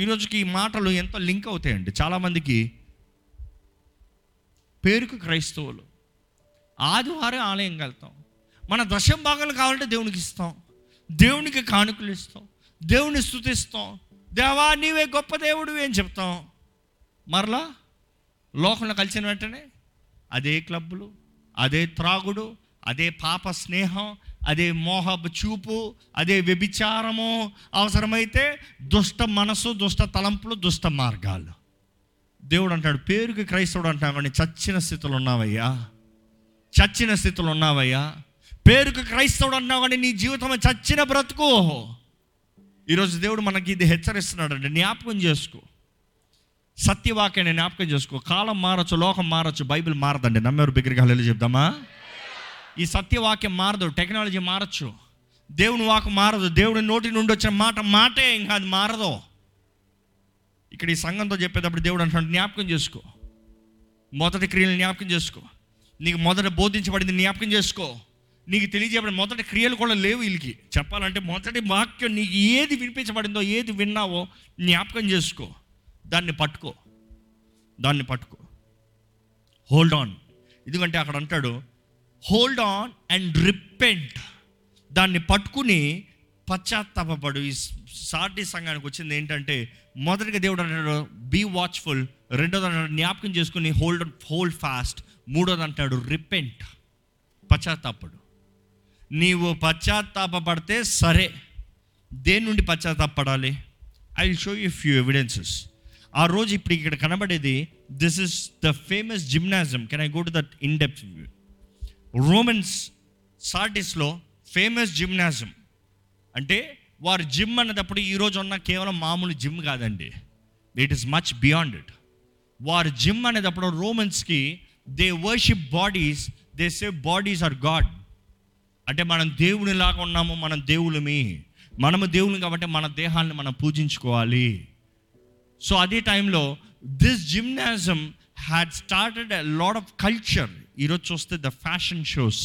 ఈరోజుకి ఈ మాటలు ఎంతో లింక్ అవుతాయండి. చాలామందికి పేరుకు క్రైస్తవులు ఆదివారం ఆలయం వెళ్తాం మన దశం భాగాలు కావాలంటే దేవునికి ఇస్తాం. దేవునికి కానుకలు ఇస్తాం. దేవుని స్థుతిస్తాం. దేవా నీవే గొప్ప దేవుడు అని చెప్తాం. మరలా లోకంలో కలిసిన వెంటనే అదే క్లబ్బులు అదే త్రాగుడు అదే పాప స్నేహం అదే మోహపు చూపు అదే వ్యభిచారము అవసరమైతే దుష్ట మనసు దుష్ట తలంపులు దుష్ట మార్గాలు. దేవుడు అంటాడు పేరుకి క్రైస్తవుడు అంటాడు కానీ చచ్చిన స్థితిలో ఉన్నావయ్యా. చచ్చిన స్థితిలో ఉన్నావయ్యా. పేరుకు క్రైస్తవుడు అన్నావు కానీ నీ జీవితం చచ్చిన బ్రతుకు. ఈరోజు దేవుడు మనకి ఇది హెచ్చరిస్తున్నాడండి జ్ఞాపకం చేసుకో. సత్యవాక్యాన్ని జ్ఞాపకం చేసుకో. కాలం మారచ్చు లోకం మారచ్చు బైబిల్ మారదండి. నమ్మేవారు బిగ్గరగా హల్లెలూయా చెప్దామా? ఈ సత్యవాక్యం మారదు టెక్నాలజీ మారచ్చు. దేవుని వాకు మారదు దేవుడి నోటి నుండి వచ్చిన మాట మాటే ఇంకా అది మారదు. ఇక్కడ ఈ సంఘంతో చెప్పేటప్పుడు దేవుడు అంటున్నాడు జ్ఞాపకం చేసుకో. మొదటి క్రియలు జ్ఞాపకం చేసుకో. నీకు మొదట బోధించబడింది జ్ఞాపకం చేసుకో. నీకు తెలియజేయబడిన మొదటి క్రియలు కూడా లేవు వీళ్ళకి. చెప్పాలంటే మొదటి వాక్యం నీకు ఏది వినిపించబడిందో ఏది విన్నావో జ్ఞాపకం చేసుకో. దాన్ని పట్టుకో. దాన్ని పట్టుకో. హోల్డ్ ఆన్ ఎందుకంటే అక్కడ అంటాడు హోల్డ్ ఆన్ అండ్ రిపెంట్ దాన్ని పట్టుకుని పశ్చాత్తాపడు ఈ సాటి సంఘానికి వచ్చింది ఏంటంటే మొదటిగా దేవుడు అంటాడు బీ వాచ్ఫుల్ రెండోది అంటాడు జ్ఞాపకం చేసుకుని హోల్డ్ హోల్డ్ ఫాస్ట్ మూడోది అంటాడు రిపెంట్ పశ్చాత్తాపడు. నీవు పశ్చాత్తాపడితే సరే. దేని నుండి పశ్చాత్తాపడాలి? I will show you few evidences ఆ రోజు ఇప్పుడు ఇక్కడ కనబడేది this is the famous gymnasium can I go to that in depth Romans సార్టిస్లో famous gymnasium అంటే వారు జిమ్ అన్నప్పుడు ఈరోజు ఉన్న కేవలం మామూలు జిమ్ కాదండి. It is much beyond it వారు జిమ్ అనేటప్పుడు రోమన్స్కి they worship bodies they save bodies or God అంటే మనం దేవునిలాగా ఉన్నాము మనం దేవులమి. మనము దేవుని కాబట్టి మన దేహాన్ని మనం పూజించుకోవాలి. సో అదే టైంలో this gymnasium had started a lot of culture ఈరోజు చూస్తే ద ఫ్యాషన్ షోస్.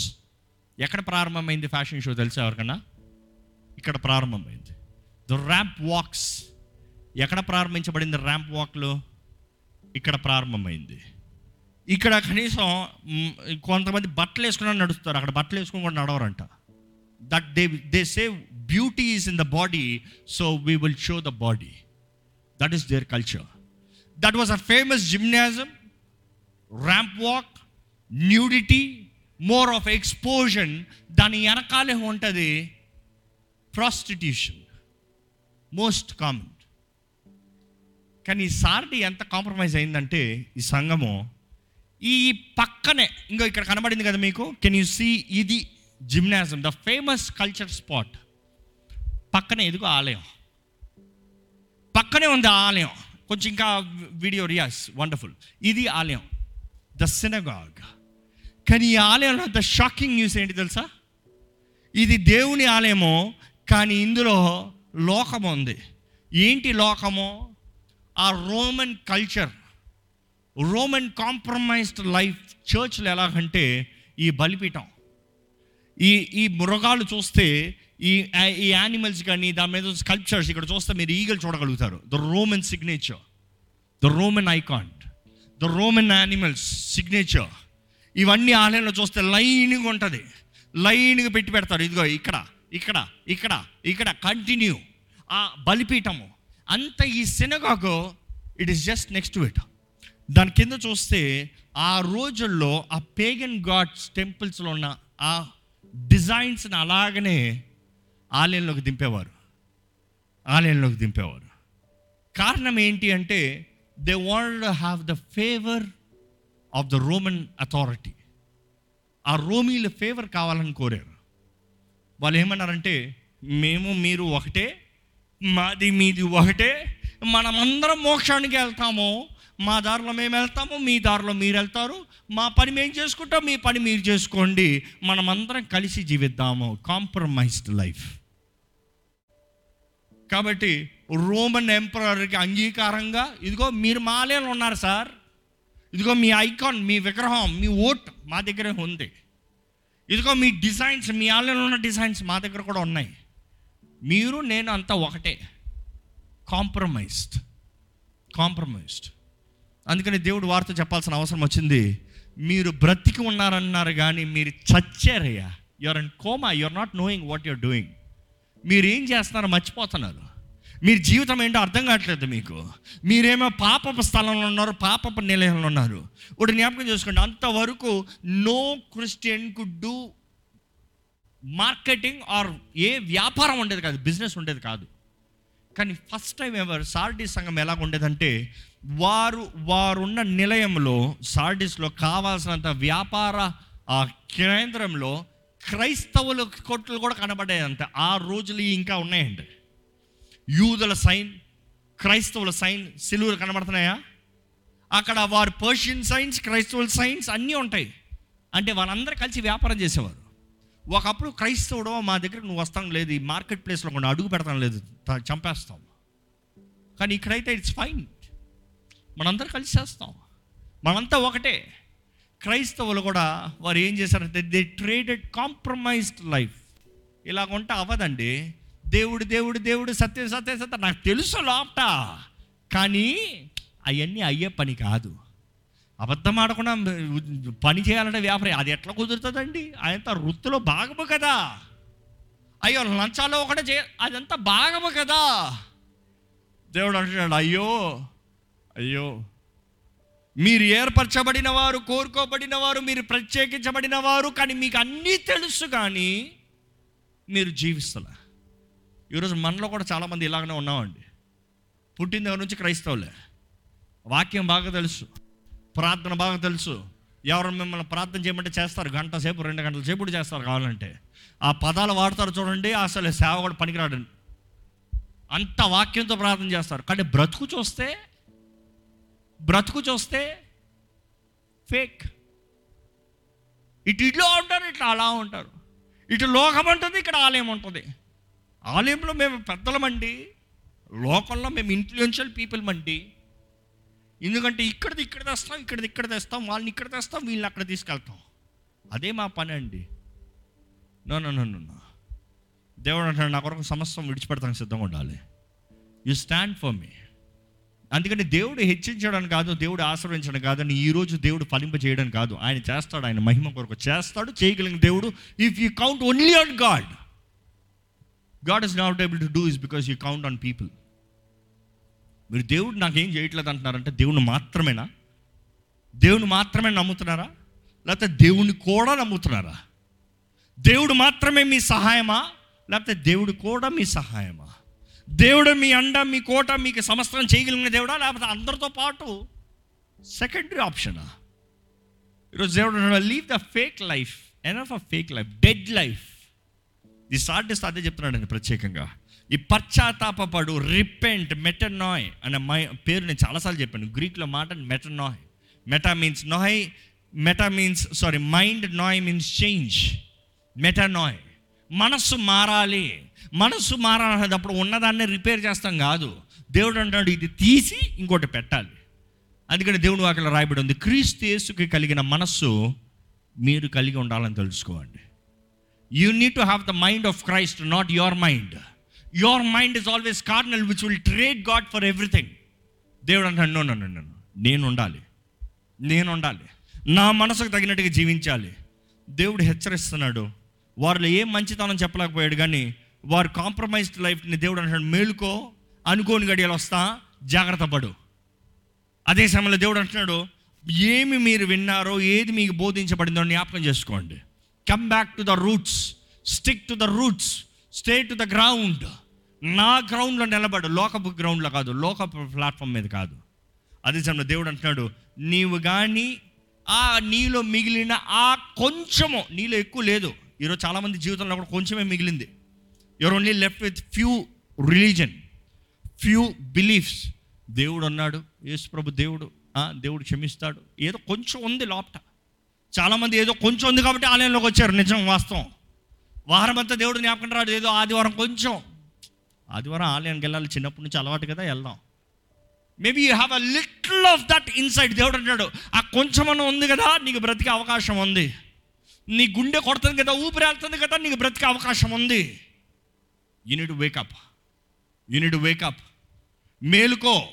ఎక్కడ ప్రారంభమైంది ఫ్యాషన్ షో తెలిసే ఎవరికన్నా? ఇక్కడ ప్రారంభమైంది. The ramp walks. ఎక్కడ ప్రారంభించబడింది ర్యాంప్ వాక్లో? ఇక్కడ ప్రారంభమైంది. ఇక్కడ కనీసం కొంతమంది బట్టలు వేసుకుని నడుస్తారు. అక్కడ బట్టలు వేసుకుని కూడా నడవరంట. That they they save beauty is in the body so we will show the body that is their culture that was a famous gymnasium ramp walk nudity more of exposure దాని వెనకాలే ఉంటుంది ప్రాస్టిట్యూషన్ మోస్ట్ కామన్ కానీ ఈ సార్టి ఎంత compromise అయిందంటే ఈ సంఘము ఈ పక్కనే ఇంకో ఇక్కడ కనబడింది కదా మీకు? కెన్ యూ సీ ఇది gymnasium the famous culture spot పక్కనే ఎదుగు ఆలయం. పక్కనే ఉంది ఆలయం. కొంచెం ఇంకా వీడియో రియాస్ వండర్ఫుల్ ఇది ఆలయం. ద సినగాగ్ కానీ ఈ ఆలయంలో ద షాకింగ్ న్యూస్ ఏంటి తెలుసా? ఇది దేవుని ఆలయము కానీ ఇందులో లోకం ఉంది. ఏంటి లోకము? ఆ Roman culture Roman compromised life చర్చ్లు ఎలాగంటే ఈ బలిపీఠం. ఈ ఈ మృగాలు చూస్తే ఈ ఈ యానిమల్స్ కానీ దాని మీద స్కల్ప్చర్స్ ఇక్కడ చూస్తే మీరు ఈగలు చూడగలుగుతారు. The Roman signature the Roman icon the Roman animals signature ఇవన్నీ ఆలయంలో చూస్తే లైన్గా ఉంటుంది. లైన్గా పెట్టి పెడతారు. ఇదిగో ఇక్కడ ఇక్కడ ఇక్కడ ఇక్కడ కంటిన్యూ ఆ బలిపీఠము. అంత ఈ synagogue it is just next to it దాని కింద చూస్తే ఆ రోజుల్లో ఆ పేగన్ గాడ్స్ టెంపుల్స్లో ఉన్న ఆ డిజైన్స్ని అలాగనే ఆలయంలోకి దింపేవారు. ఆలయంలోకి దింపేవారు. కారణం ఏంటి అంటే they want have the favour of the Roman authority ఆ రోమీల ఫేవర్ కావాలని కోరారు. వాళ్ళు ఏమన్నారంటే మేము మీరు ఒకటే మాది మీది ఒకటే మనమందరం మోక్షానికి వెళ్తాము. మా దారిలో మేము వెళ్తాము మీ దారిలో మీరు వెళ్తారు. మా పని మేము చేసుకుంటాం మీ పని మీరు చేసుకోండి. మనమందరం కలిసి జీవిద్దాము. కాంప్రమైజ్డ్ లైఫ్ కాబట్టి రోమన్ ఎంపరర్కి అంగీకారంగా ఇదిగో మీరు మాలేలు ఉన్నారు సార్. ఇదిగో మీ ఐకాన్ మీ విగ్రహం మీ ఓట్ మా దగ్గరే ఉంది. ఇదిగో మీ డిజైన్స్ మీ ఆలయంలో ఉన్న డిజైన్స్ మా దగ్గర కూడా ఉన్నాయి. మీరు నేను అంతా ఒకటే. కాంప్రమైజ్డ్. కాంప్రమైజ్డ్. అందుకని దేవుడు వార్త చెప్పాల్సిన అవసరం వచ్చింది. మీరు బ్రతికి ఉన్నారన్నారు కానీ మీరు చచ్చారయ్యా. Your and coma your not knowing what your doing మీరు ఏం చేస్తున్నారో? మర్చిపోతున్నారు. మీరు జీవితం ఏంటో అర్థం కావట్లేదు మీకు. మీరేమో పాపపు స్థలంలో ఉన్నారు పాపపు నిలయంలో ఉన్నారు. ఒకటి జ్ఞాపకం చేసుకోండి. అంతవరకు no Christian could do marketing or ఏ వ్యాపారం ఉండేది కాదు బిజినెస్ ఉండేది కాదు. కానీ ఫస్ట్ టైం ఎవరు సార్డీస్ సంఘం ఎలా ఉండేదంటే వారు వారున్న నిలయంలో సార్డీస్లో కావాల్సినంత వ్యాపార ఆ కేంద్రంలో క్రైస్తవుల కొట్లు కూడా కనబడేది ఆ రోజులు ఇంకా ఉన్నాయండి యూదుల సైన్ క్రైస్తవుల సైన్ సిలువులు కనబడుతున్నాయా? అక్కడ వారు పర్షియన్ సైన్స్ క్రైస్తవుల సైన్స్ అన్నీ ఉంటాయి. అంటే వాళ్ళందరూ కలిసి వ్యాపారం చేసేవారు. ఒకప్పుడు క్రైస్తవుడు మా దగ్గర నువ్వు వస్తాం లేదు ఈ మార్కెట్ ప్లేస్లో కొన్ని అడుగు పెడతాం లేదు చంపేస్తాం. కానీ ఇక్కడైతే ఇట్స్ ఫైన్ మనందరూ కలిసి చేస్తాం. మనంతా ఒకటే. క్రైస్తవులు కూడా వారు ఏం చేశారంటే దే ట్రేడెడ్ కాంప్రమైజ్డ్ లైఫ్ ఇలాగ ఉంటే అవ్వదండి. దేవుడు దేవుడు దేవుడు సత్యం సత్యం సత్యం. నాకు తెలుసు లోపట. కానీ అవన్నీ అయ్యే పని కాదు. అబద్ధం ఆడకుండా పని చేయాలంటే వ్యాపారం. అది ఎట్లా కుదురుతుందండి? అదంతా వృత్తిలో భాగము కదా. అయ్యో లంచాలో ఒకటే చే అదంతా భాగము కదా. దేవుడు అంటున్నాడు అయ్యో అయ్యో మీరు ఏర్పరచబడిన వారు కోరుకోబడిన వారు మీరు ప్రత్యేకించబడిన వారు కానీ మీకు అన్నీ తెలుసు కానీ మీరు జీవిస్తలే. ఈరోజు మనలో కూడా చాలామంది ఇలాగనే ఉన్నామండి. పుట్టిన దగ్గర నుంచి క్రైస్తవులే. వాక్యం బాగా తెలుసు ప్రార్థన బాగా తెలుసు. ఎవరు మిమ్మల్ని ప్రార్థన చేయమంటే చేస్తారు గంట సేపు రెండు గంటల సేపు చేస్తారు కావాలంటే. ఆ పదాలు వాడతారు చూడండి అసలు సేవ కూడా పనికిరాడు. అంత వాక్యంతో ప్రార్థన చేస్తారు. కానీ బ్రతుకు చూస్తే బ్రతుకు చూస్తే ఫేక్. ఇటు ఇట్లా ఉంటారు ఇట్లా అలా ఉంటారు. ఇటు లోకం ఉంటుంది ఇక్కడ ఆలయం ఉంటుంది. ఆలయంలో మేము పెద్దలమండి లోకంలో మేము ఇన్ఫ్లుయెన్షియల్ పీపుల్ మండి. ఎందుకంటే ఇక్కడిది ఇక్కడ తెస్తాం ఇక్కడిది ఇక్కడ తెస్తాం వాళ్ళని ఇక్కడ తెస్తాం వీళ్ళని అక్కడ తీసుకెళ్తాం. అదే మా పని అండి. నో నో నో నో దేవుడు అంటాడు నా కొరకు సమస్తం విడిచిపెడతాను సిద్ధంగా ఉండాలి. యు స్టాండ్ ఫర్ మీ అందుకని దేవుడు హెచ్చించడం కాదు దేవుడు ఆశ్రయించడం కాదు అని ఈరోజు దేవుడు ఫలింప చేయడం కాదు. ఆయన చేస్తాడు ఆయన మహిమ కొరకు చేస్తాడు చేయగలిగిన దేవుడు. If you count only on God God is not able to do is because you count on people మీరు దేవుడు నాకేం చేయట్లేదు అంటున్నారంటే దేవుని మాత్రమేనా? దేవుని మాత్రమే నమ్ముతున్నారా? లేకపోతే దేవుని కూడా నమ్ముతున్నారా? దేవుడు మాత్రమే మీ సహాయమా? లేకపోతే దేవుడు కూడా మీ సహాయమా? దేవుడు మీ అండ మీ కోట మీకు సమస్తం చేయగలిగిన దేవుడా? లేకపోతే అందరితో పాటు సెకండరీ ఆప్షనా ఈరోజు దేవుడు leave the fake life enough a fake life dead life ఈ సార్టిస్ట్ అదే చెప్తున్నాడండి ప్రత్యేకంగా. ఈ పశ్చాత్తాపడు రిపెంట్ మెటనాయ్ అనే మై పేరు నేను చాలాసార్లు చెప్పాను. గ్రీక్లో మాట మెటనాయ్ మెటా మీన్స్ నాయ్ మెటా మీన్స్ సారీ మైండ్ నాయ్ మీన్స్ చేంజ్ మెటనాయ్ మనస్సు మారాలి. మనస్సు మారాలనేటప్పుడు ఉన్నదాన్ని రిపేర్ చేస్తాం కాదు. దేవుడు అంటాడు ఇది తీసి ఇంకోటి పెట్టాలి. అందుకని దేవుడు అక్కడ రాయబడి ఉంది క్రీస్తు యేసుకి కలిగిన మనస్సు మీరు కలిగి ఉండాలని తెలుసుకోండి. You need to have the mind of Christ not your mind your mind is always carnal which will trade God for everything దేవుడు అంటాడు నో నన్ను నన్ను నేను ఉండాలి. నేను ఉండాలి. నా మనసుకు తగినట్టుగా జీవించాలి. దేవుడు హెచ్చరిస్తున్నాడు. వారిలో ఏం మంచితనం చెప్పలేకపోయాడు కానీ వారు కాంప్రమైజ్డ్ లైఫ్ని దేవుడు అంటాడు మేలుకో అనుకోని గడియలు వస్తా జాగ్రత్త పడు. అదే సమయంలో దేవుడు అంటున్నాడు ఏమి మీరు విన్నారో ఏది మీకు బోధించబడిందో జ్ఞాపకం చేసుకోండి. Come back to the roots stick to the roots stay to the ground నా గ్రౌండ్లో నిలబడు. లోకపు గ్రౌండ్లో కాదు. లోకపు ప్లాట్ఫామ్ మీద కాదు. అదే సమయంలో దేవుడు అంటున్నాడు నీవు కానీ ఆ నీలో మిగిలిన ఆ కొంచెము నీలో ఎక్కువ లేదు. ఈరోజు చాలామంది జీవితంలో కూడా కొంచెమే మిగిలింది. Your only left with few religion few beliefs దేవుడు అన్నాడు యేసు ప్రభు దేవుడు ఆ, దేవుడు క్షమిస్తాడు. ఏదో కొంచెం ఉంది లోపట. చాలామంది ఏదో కొంచెం ఉంది కాబట్టి ఆలయంలోకి వచ్చారు నిజం వాస్తవం. వారం అంతా దేవుడు జ్ఞాపకం రాడు ఏదో ఆదివారం కొంచెం. ఆదివారం ఆలయానికి వెళ్ళాలి చిన్నప్పటి నుంచి అలవాటు కదా వెళ్దాం. Maybe you have a little of that inside దేవుడు అంటాడు ఆ కొంచెమన్నా ఉంది కదా నీకు బ్రతికే అవకాశం ఉంది. నీ గుండె కొడుతుంది కదా ఊపిరి వెళ్తుంది కదా నీకు బ్రతికే అవకాశం ఉంది. యూనిట్ వేకప్ యూనిట్ వేకప్ మేలుకో.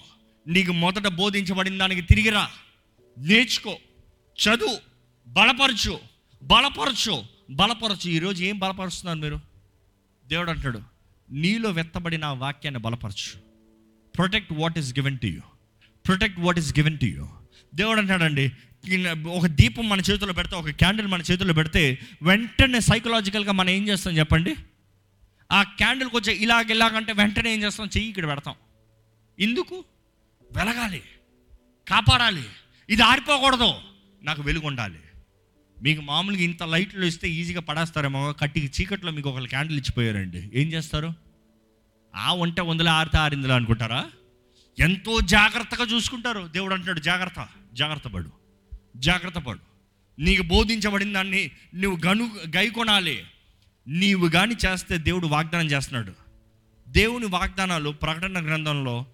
నీకు మొదట బోధించబడిన దానికి తిరిగిరా. నేర్చుకో. చదువు. బలపరచు బలపరచు బలపరచు. ఈరోజు ఏం బలపరుస్తున్నారు మీరు? దేవుడు అంటాడు నీలో వెత్తబడిన వాక్యాన్ని బలపరచు. Protect what is given to you protect what is given to you దేవుడు అంటాడండి ఒక దీపం మన చేతిలో పెడితే ఒక క్యాండిల్ మన చేతిలో పెడితే వెంటనే సైకలాజికల్గా మనం ఏం చేస్తాం చెప్పండి? ఆ క్యాండిల్కి వచ్చే ఇలాగ ఇలాగంటే వెంటనే ఏం చేస్తాం? చెయ్యి ఇక్కడ పెడతాం. ఎందుకు? వెలగాలి. కాపాడాలి. ఇది ఆరిపోకూడదు. నాకు వెలుగు ఉండాలి మీకు మామూలుగా ఇంత లైట్లు ఇస్తే ఈజీగా పడేస్తారేమో కట్టి చీకట్లో మీకు ఒకళ్ళు క్యాండిల్ ఇచ్చిపోయారండి. ఏం చేస్తారు? ఆ వంట వందల ఆరితే ఆరిందిలా అనుకుంటారా? ఎంతో జాగ్రత్తగా చూసుకుంటారు. దేవుడు అంటున్నాడు జాగ్రత్త జాగ్రత్త పడు జాగ్రత్త పడు. నీకు బోధించబడిన దాన్ని నువ్వు గను గైకొనాలి నీవు కానీ చేస్తే దేవుడు వాగ్దానం చేస్తున్నాడు. దేవుని వాగ్దానాలు ప్రకటన గ్రంథంలో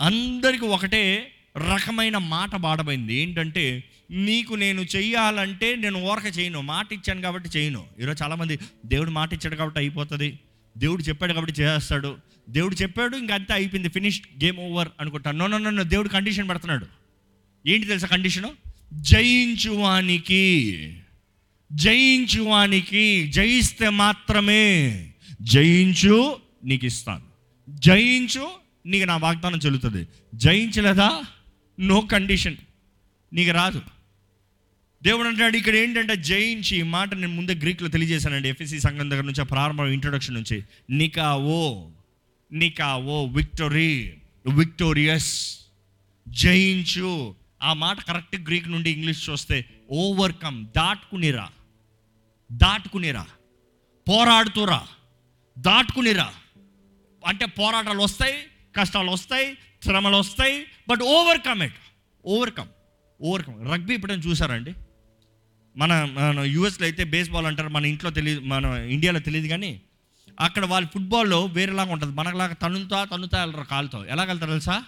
అందరికీ ఒకటే రకమైన మాట బాడమైంది ఏంటంటే నీకు నేను చెయ్యాలంటే నేను ఓరక చేయను. మాట ఇచ్చాను కాబట్టి చేయను. ఈరోజు చాలామంది దేవుడు మాట ఇచ్చాడు కాబట్టి అయిపోతుంది. దేవుడు చెప్పాడు కాబట్టి చేస్తాడు. దేవుడు చెప్పాడు ఇంక అంతే అయిపోయింది. ఫినిష్ గేమ్ ఓవర్ అనుకుంటాను. No no no. దేవుడు కండిషన్ పెడుతున్నాడు. ఏంటి తెలుసా కండిషను? జయించువానికి జయించువానికి జయిస్తే మాత్రమే జయించు నీకు ఇస్తాను. జయించు నీకు నా వాగ్దానం చెల్లుతుంది. జయించలేదా? నో కండిషన్ నీకు రాదు. దేవుడు అంటాడు ఇక్కడ ఏంటంటే జయించి ఈ మాట నేను ముందే గ్రీక్లో తెలియజేశానండి. ఎఫ్ఎస్సి సంఘం దగ్గర నుంచి ఆ ప్రారంభం ఇంట్రొడక్షన్ నుంచి. నికా ఓ నికా ఓ విక్టరీ విక్టోరియస్ జయించు. ఆ మాట కరెక్ట్ గ్రీక్ నుండి ఇంగ్లీష్ చూస్తే ఓవర్కమ్ దాటుకునిరా. దాటుకునిరా. పోరాడుతురా. దాటుకునిరా. అంటే పోరాటాలు వస్తాయి కష్టాలు వస్తాయి శ్రమలు వస్తాయి but overcome it overcome overcome rugby ఇప్పుడు చూసారండి మన మన యూఎస్లో అయితే బేస్బాల్ అంటారు మన ఇంట్లో తెలియదు మన ఇండియాలో తెలియదు కానీ అక్కడ వాళ్ళు ఫుట్బాల్లో వేరేలాగా ఉంటుంది. మనలాగా తన్నుతా తనుతా వెళ్ళరు కాలుతో. ఎలా వెళ్తారు తెలుసా?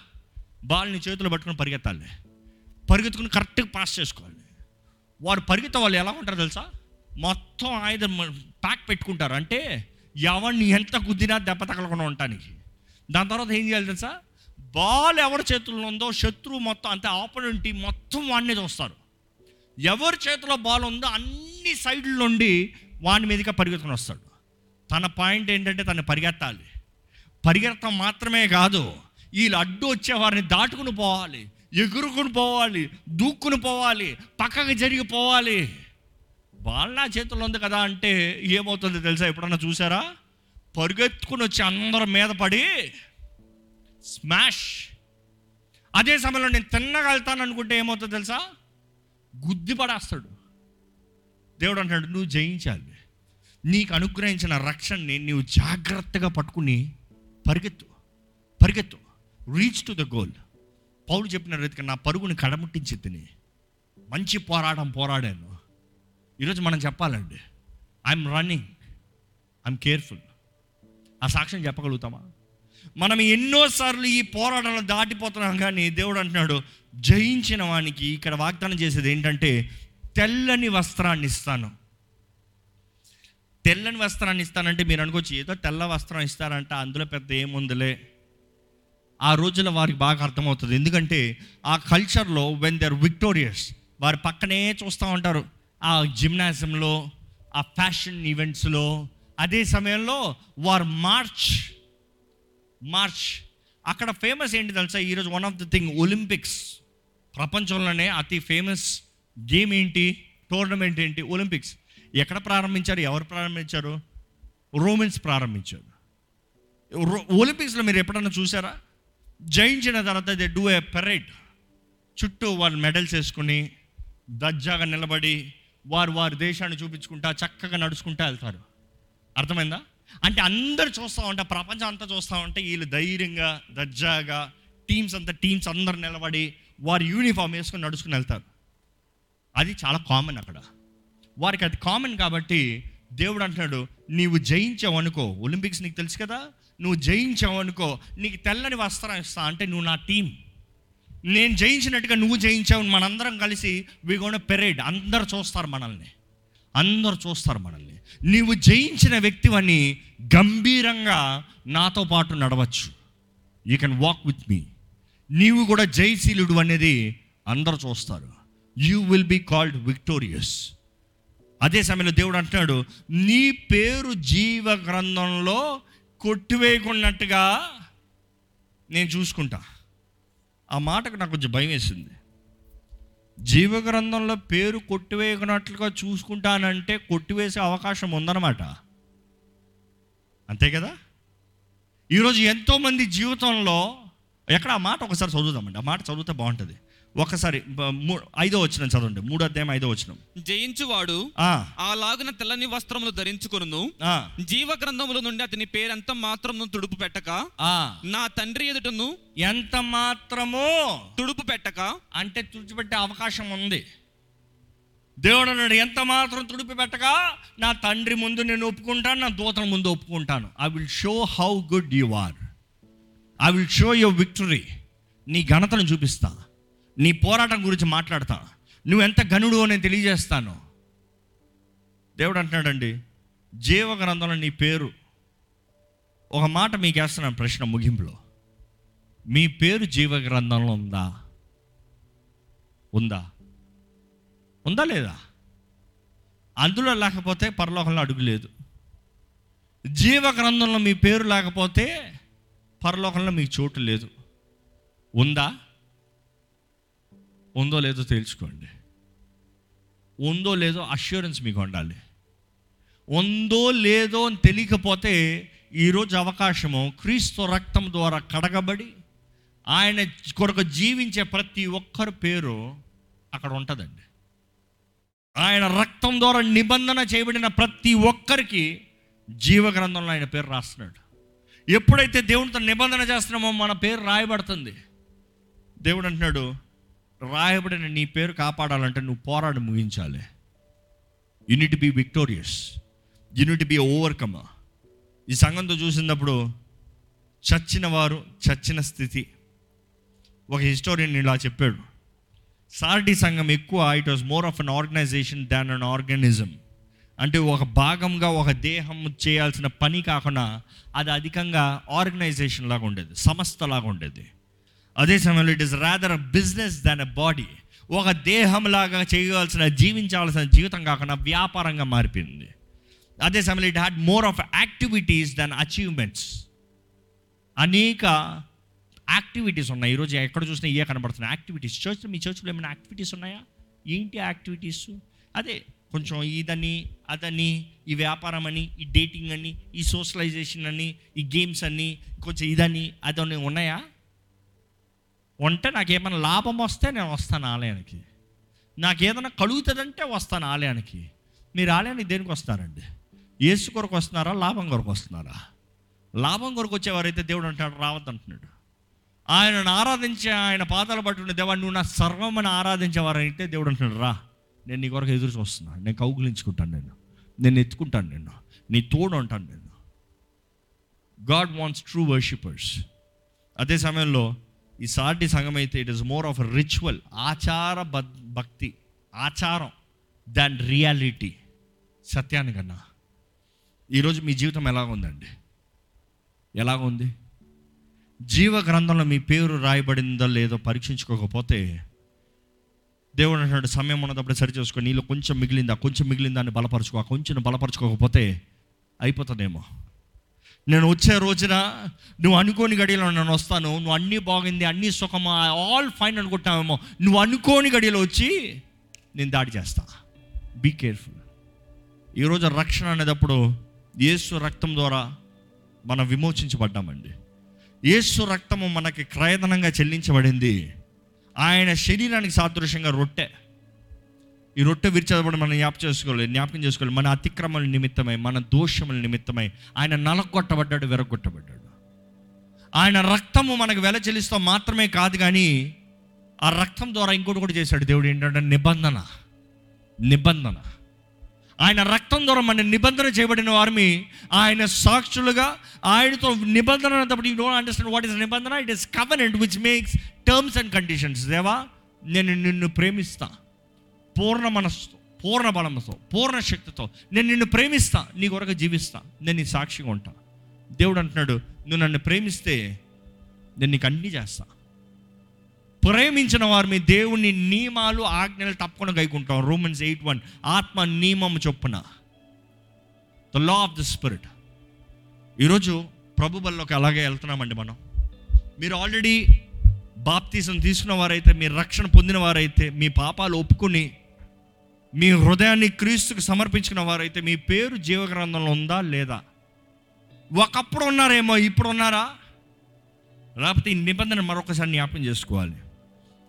బాల్ని చేతిలో పట్టుకుని పరిగెత్తాలి. పరిగెత్తుకుని కరెక్ట్గా పాస్ చేసుకోవాలి. వాడు పరిగెత్తే వాళ్ళు ఎలా ఉంటారు తెలుసా? మొత్తం ఆయుధం ప్యాక్ పెట్టుకుంటారు. అంటే ఎవరిని ఎంత గుద్దినా దెబ్బ తగలకుండా ఉండటానికి. దాని తర్వాత ఏం చేయాలి తెలుసా? బాల్ ఎవరి చేతుల్లో ఉందో శత్రువు మొత్తం అంటే ఆపోనెంట్ మొత్తం వాడిని చూస్తారు. ఎవరి చేతిలో బాల్ ఉందో అన్ని సైడ్ల నుండి వాడి మీదగా పరిగెత్తుకుని వస్తాడు. తన పాయింట్ ఏంటంటే తను పరిగెత్తాలి. పరిగెత్తడం మాత్రమే కాదు వీళ్ళు అడ్డు వచ్చే వారిని దాటుకుని పోవాలి ఎగురుకుని పోవాలి దూక్కుని పోవాలి పక్కకి జరిగిపోవాలి వాళ్ళ నా చేతుల్లో ఉంది కదా అంటే ఏమవుతుందో తెలుసా? ఎప్పుడన్నా చూసారా? పరిగెత్తుకుని వచ్చి అందరి మీద పడి స్మాష్. అదే సమయంలో నేను తిన్నగలుగుతాను అనుకుంటే ఏమవుతుందో తెలుసా? గుద్ది పడేస్తాడు. దేవుడు అంటాడు నువ్వు జయించాలి. నీకు అనుగ్రహించిన రక్షణని నీవు జాగ్రత్తగా పట్టుకుని పరిగెత్తు. పరిగెత్తు. రీచ్ టు ద గోల్ పౌలు చెప్పిన రీతిగా నా పరుగుని కడముట్టించి తిని మంచి పోరాటం పోరాడాను. ఈరోజు మనం చెప్పాలండి ఐఎమ్ రన్నింగ్ ఐఎమ్ కేర్ఫుల్ ఆ సాక్ష్యం చెప్పగలుగుతామా? మనం ఎన్నోసార్లు ఈ పోరాటంలో దాటిపోతున్నాం కానీ దేవుడు అంటున్నాడు జయించిన వానికి ఇక్కడ వాగ్దానం చేసేది ఏంటంటే తెల్లని వస్త్రాన్ని ఇస్తాను. తెల్లని వస్త్రాన్ని ఇస్తానంటే మీరు అనుకోవచ్చు ఏదో తెల్ల వస్త్రం ఇస్తారంట అందులో పెద్ద ఏముందిలే. ఆ రోజుల్లో వారికి బాగా అర్థమవుతుంది. ఎందుకంటే ఆ కల్చర్లో వెన్ దే ఆర్ విక్టోరియస్ వారి పక్కనే చూస్తూ ఉంటారు. ఆ జిమ్నాజియంలో ఆ ఫ్యాషన్ ఈవెంట్స్లో అదే సమయంలో వారు మార్చ్ మార్చ్. అక్కడ ఫేమస్ ఏంటి తెలుసా? ఈరోజు one of the thing Olympics ప్రపంచంలోనే అతి ఫేమస్ గేమ్ ఏంటి? టోర్నమెంట్ ఏంటి? ఒలింపిక్స్ ఎక్కడ ప్రారంభించారు? ఎవరు ప్రారంభించారు? రోమన్స్ ప్రారంభించారు. రో- ఒలింపిక్స్లో మీరు ఎప్పుడన్నా చూసారా? జయించిన తర్వాత దే డూ ఏ పెరేడ్ చుట్టూ వాళ్ళు మెడల్స్ వేసుకుని దజ్జాగా నిలబడి వారు వారి దేశాన్ని చూపించుకుంటా చక్కగా నడుచుకుంటా వెళ్తారు. అర్థమైందా? అంటే అందరు చూస్తూ ఉంటే ప్రపంచం అంతా చూస్తూ ఉంటే వీళ్ళు ధైర్యంగా దజ్జాగా టీమ్స్ అంతా టీమ్స్ అందరు నిలబడి వారి యూనిఫామ్ వేసుకొని నడుచుకుని వెళ్తారు. అది చాలా కామన్ అక్కడ. వారికి అది కామన్ కాబట్టి దేవుడు అంటున్నాడు నీవు జయించావు అనుకో ఒలింపిక్స్ నీకు తెలుసు కదా? నువ్వు జయించావు అనుకో నీకు తెల్లని వస్త్రం ఇస్తా అంటే నువ్వు నా టీం నేను జయించినట్టుగా నువ్వు జయించావు మనందరం కలిసి విగోణ పెరేడ్ అందరు చూస్తారు మనల్ని. అందరు చూస్తారు మనల్ని. నీవు జయించిన వ్యక్తివని గంభీరంగా నాతో పాటు నడవచ్చు. You can walk with me నీవు కూడా జయశీలుడు అనేది అందరు చూస్తారు. You will be called victorious అదే సమయంలో దేవుడు అంటున్నాడు నీ పేరు జీవ గ్రంథంలో కొట్టివేయకున్నట్టుగా నేను చూసుకుంటా. ఆ మాటకు నాకు కొంచెం భయం వేసింది. జీవగ్రంథంలో పేరు కొట్టివేయనట్లుగా చూసుకుంటానంటే కొట్టివేసే అవకాశం ఉందన్నమాట. అంతే కదా? ఈరోజు ఎంతోమంది జీవితంలో ఎక్కడ ఆ మాట ఒకసారి చదువుదామండి. ఆ మాట చదివితే బాగుంటుంది. ఒకసారి ఐదో వచ్చిన చదవండి. మూడో అధ్యాయం ఐదో వచ్చిన జయించువాడు అలాగున తెల్లని వస్త్రములు ధరించుకొనును. జీవ గ్రంథముల నుండి అతని పేరంత మాత్రమును తుడుపు పెట్టక నా తండ్రి ఎదుటను ఎంత మాత్రమో తుడుపు పెట్టక అంటే తుడిచిపెట్టే అవకాశం ఉంది. దేవుడు అన్నాడు ఎంత మాత్రం తుడిపి పెట్టగా నా తండ్రి ముందు నేను ఒప్పుకుంటాను నా దూతల ముందు ఒప్పుకుంటాను. I will show how good you are I will show your victory నీ ఘనతను చూపిస్తా. నీ పోరాటం గురించి మాట్లాడతా. నువ్వు ఎంత గనుడు అని తెలియజేస్తాను. దేవుడు అంటున్నాడండి జీవ గ్రంథంలో నీ పేరు. ఒక మాట మీకు వేస్తున్నాను ప్రశ్న ముగింపులో. మీ పేరు జీవ గ్రంథంలో ఉందా? ఉందా? ఉందా లేదా? అందులో లేకపోతే పరలోకంలో అడుగులేదు. జీవ గ్రంథంలో మీ పేరు లేకపోతే పరలోకంలో మీకు చోటు లేదు. ఉందా? ఉందో లేదో తేల్చుకోండి ఉందో లేదో అష్యూరెన్స్ మీకు ఉండాలి. ఉందో లేదో అని తెలియకపోతే ఈరోజు అవకాశము క్రీస్తు రక్తం ద్వారా కడగబడి ఆయన కొరకు జీవించే ప్రతి ఒక్కరి పేరు అక్కడ ఉంటుందండి. ఆయన రక్తం ద్వారా నిబంధన చేయబడిన ప్రతి ఒక్కరికి జీవ గ్రంథంలో ఆయన పేరు రాస్తున్నాడు. ఎప్పుడైతే దేవునితో నిబంధన చేస్తున్నామో మన పేరు రాయబడుతుంది. దేవుడు అంటున్నాడు రాయబడిన నీ పేరు కాపాడాలంటే నువ్వు పోరాడి ముగించాలి. You need be victorious you need be overcome ఈ సంఘంతో చూసినప్పుడు చచ్చిన వారు చచ్చిన స్థితి. ఒక హిస్టోరియన్ ఇలా చెప్పాడు. సార్డి సంఘం ఎక్కువ it was more of an organization than an organism అంటే ఒక భాగంగా ఒక దేహం చేయాల్సిన పని కాకుండా అది అధికంగా ఆర్గనైజేషన్ లాగా ఉండేది సంస్థ లాగా ఉండేది. అదే సమయంలో it is rather a business than a body ఒక దేహంలాగా చేయవలసిన జీవించవలసిన జీవితం కాకుండా వ్యాపారంగా మారిపోయింది. అదే సమయంలో it had more of activities than achievements అనేక యాక్టివిటీస్ ఉన్నాయి. ఈరోజు ఎక్కడ చూసినా ఏ కనబడుతున్నాయి. యాక్టివిటీస్ చర్చ్ మీ చర్చ్లో ఏమైనా యాక్టివిటీస్ ఉన్నాయా? ఏంటి యాక్టివిటీస్ అదే కొంచెం ఇదని అదని ఈ వ్యాపారం అని ఈ డేటింగ్ అని ఈ సోషలైజేషన్ అని ఈ గేమ్స్ అని కొంచెం ఇదని అదని ఉన్నాయా? ఉంటే నాకేమైనా లాభం వస్తే నేను వస్తాను ఆలయానికి. నాకేదైనా కలుగుతుందంటే వస్తాను ఆలయానికి. మీరు ఆలయానికి దేనికి వస్తారండి? ఏసు కొరకు వస్తున్నారా? లాభం కొరకు వస్తున్నారా? లాభం కొరకు వచ్చేవారైతే దేవుడు అంటాడు రావద్దంటున్నాడు. ఆయనను ఆరాధించే ఆయన పాదాలు పట్టుకునే దేవా నువ్వు నా సర్వమని ఆరాధించేవారైతే దేవుడు అంటున్నాడు రా. నేను నీ కొరకు ఎదురు చూస్తున్నాను నేను కౌగులించుకుంటాను నేను నేను ఎత్తుకుంటాను నేను నీ తోడు ఉంటాను నేను గాడ్ వాంట్స్ ట్రూ వర్షిపర్స్. అదే సమయంలో ఈ సాటి సంఘం అయితే it is more of ritual ఆచార భక్తి ఆచారం దాన్ రియాలిటీ సత్యానికన్నా ఈరోజు మీ జీవితం ఎలాగ ఉందండి? ఎలాగ ఉంది? జీవ గ్రంథంలో మీ పేరు రాయబడిందో లేదో పరీక్షించుకోకపోతే దేవుడు అంటున్నాడు సమయం ఉన్నప్పుడు సరి చేసుకో నీళ్ళు కొంచెం మిగిలిందా కొంచెం మిగిలిందా అని బలపరచుకో కొంచెం బలపరచుకోకపోతే అయిపోతుందేమో. నేను వచ్చే రోజున నువ్వు అనుకోని గడియలో నేను వస్తాను నువ్వు అన్నీ బాగుంది అన్నీ సుఖమా ఆల్ ఫైన్ అనుకుంటామేమో నువ్వు అనుకోని గడియలో వచ్చి నేను దాడి చేస్తా. బీ కేర్ఫుల్ ఈరోజు రక్షణ అనేటప్పుడు యేసు రక్తం ద్వారా మనం విమోచించబడ్డామండి. యేసు రక్తము మనకి క్రయధనంగా చెల్లించబడింది. ఆయన శరీరానికి సాదృశ్యంగా రొట్టె. ఈ రొట్టె విరిచేటప్పుడు మనం జ్ఞాపకం చేసుకోవాలి జ్ఞాపకం చేసుకోవాలి. మన అతిక్రమల నిమిత్తమై మన దోషముల నిమిత్తమై ఆయన నలగొట్టబడ్డాడు వెరగొట్టబడ్డాడు ఆయన రక్తము మనకు వెల చెల్లిస్తాం మాత్రమే కాదు కానీ ఆ రక్తం ద్వారా ఇంకోటి కూడా చేశాడు. దేవుడు ఏంటంటే నిబంధన నిబంధన. ఆయన రక్తం ద్వారా మన నిబంధన చేయబడిన వారిని ఆయన సాక్షులుగా ఆయనతో నిబంధన అన్నప్పుడు you don't understand what is నిబంధన? It is covenant which makes terms and conditions దేవా నేను నిన్ను ప్రేమిస్తాను పూర్ణ మనస్సుతో పూర్ణ బలంతో పూర్ణ శక్తితో నేను నిన్ను ప్రేమిస్తా నీ కొరకు జీవిస్తా నేను నీ సాక్షిగా ఉంటా. దేవుడు అంటున్నాడు నువ్వు నన్ను ప్రేమిస్తే నేను నీకు అన్నీ చేస్తా. ప్రేమించిన వారు మీ దేవుని నియమాలు ఆజ్ఞలు తప్పకుండా గైకుంటాం. రోమన్స్ ఎయిట్ వన్ ఆత్మ నియమం చొప్పున. The law of the spirit ఈరోజు ప్రభు బల్లోకి అలాగే వెళ్తున్నామండి మనం. మీరు ఆల్రెడీ బాప్తీసం తీసుకున్న వారైతే మీరు రక్షణ పొందిన వారైతే మీ పాపాలు ఒప్పుకుని మీ హృదయాన్ని క్రీస్తుకు సమర్పించిన వారైతే మీ పేరు జీవగ్రంథంలో ఉందా లేదా? ఒకప్పుడు ఉన్నారేమో ఇప్పుడు ఉన్నారా? లేకపోతే ఈ నిబంధన మరొకసారి జ్ఞాపకం చేసుకోవాలి.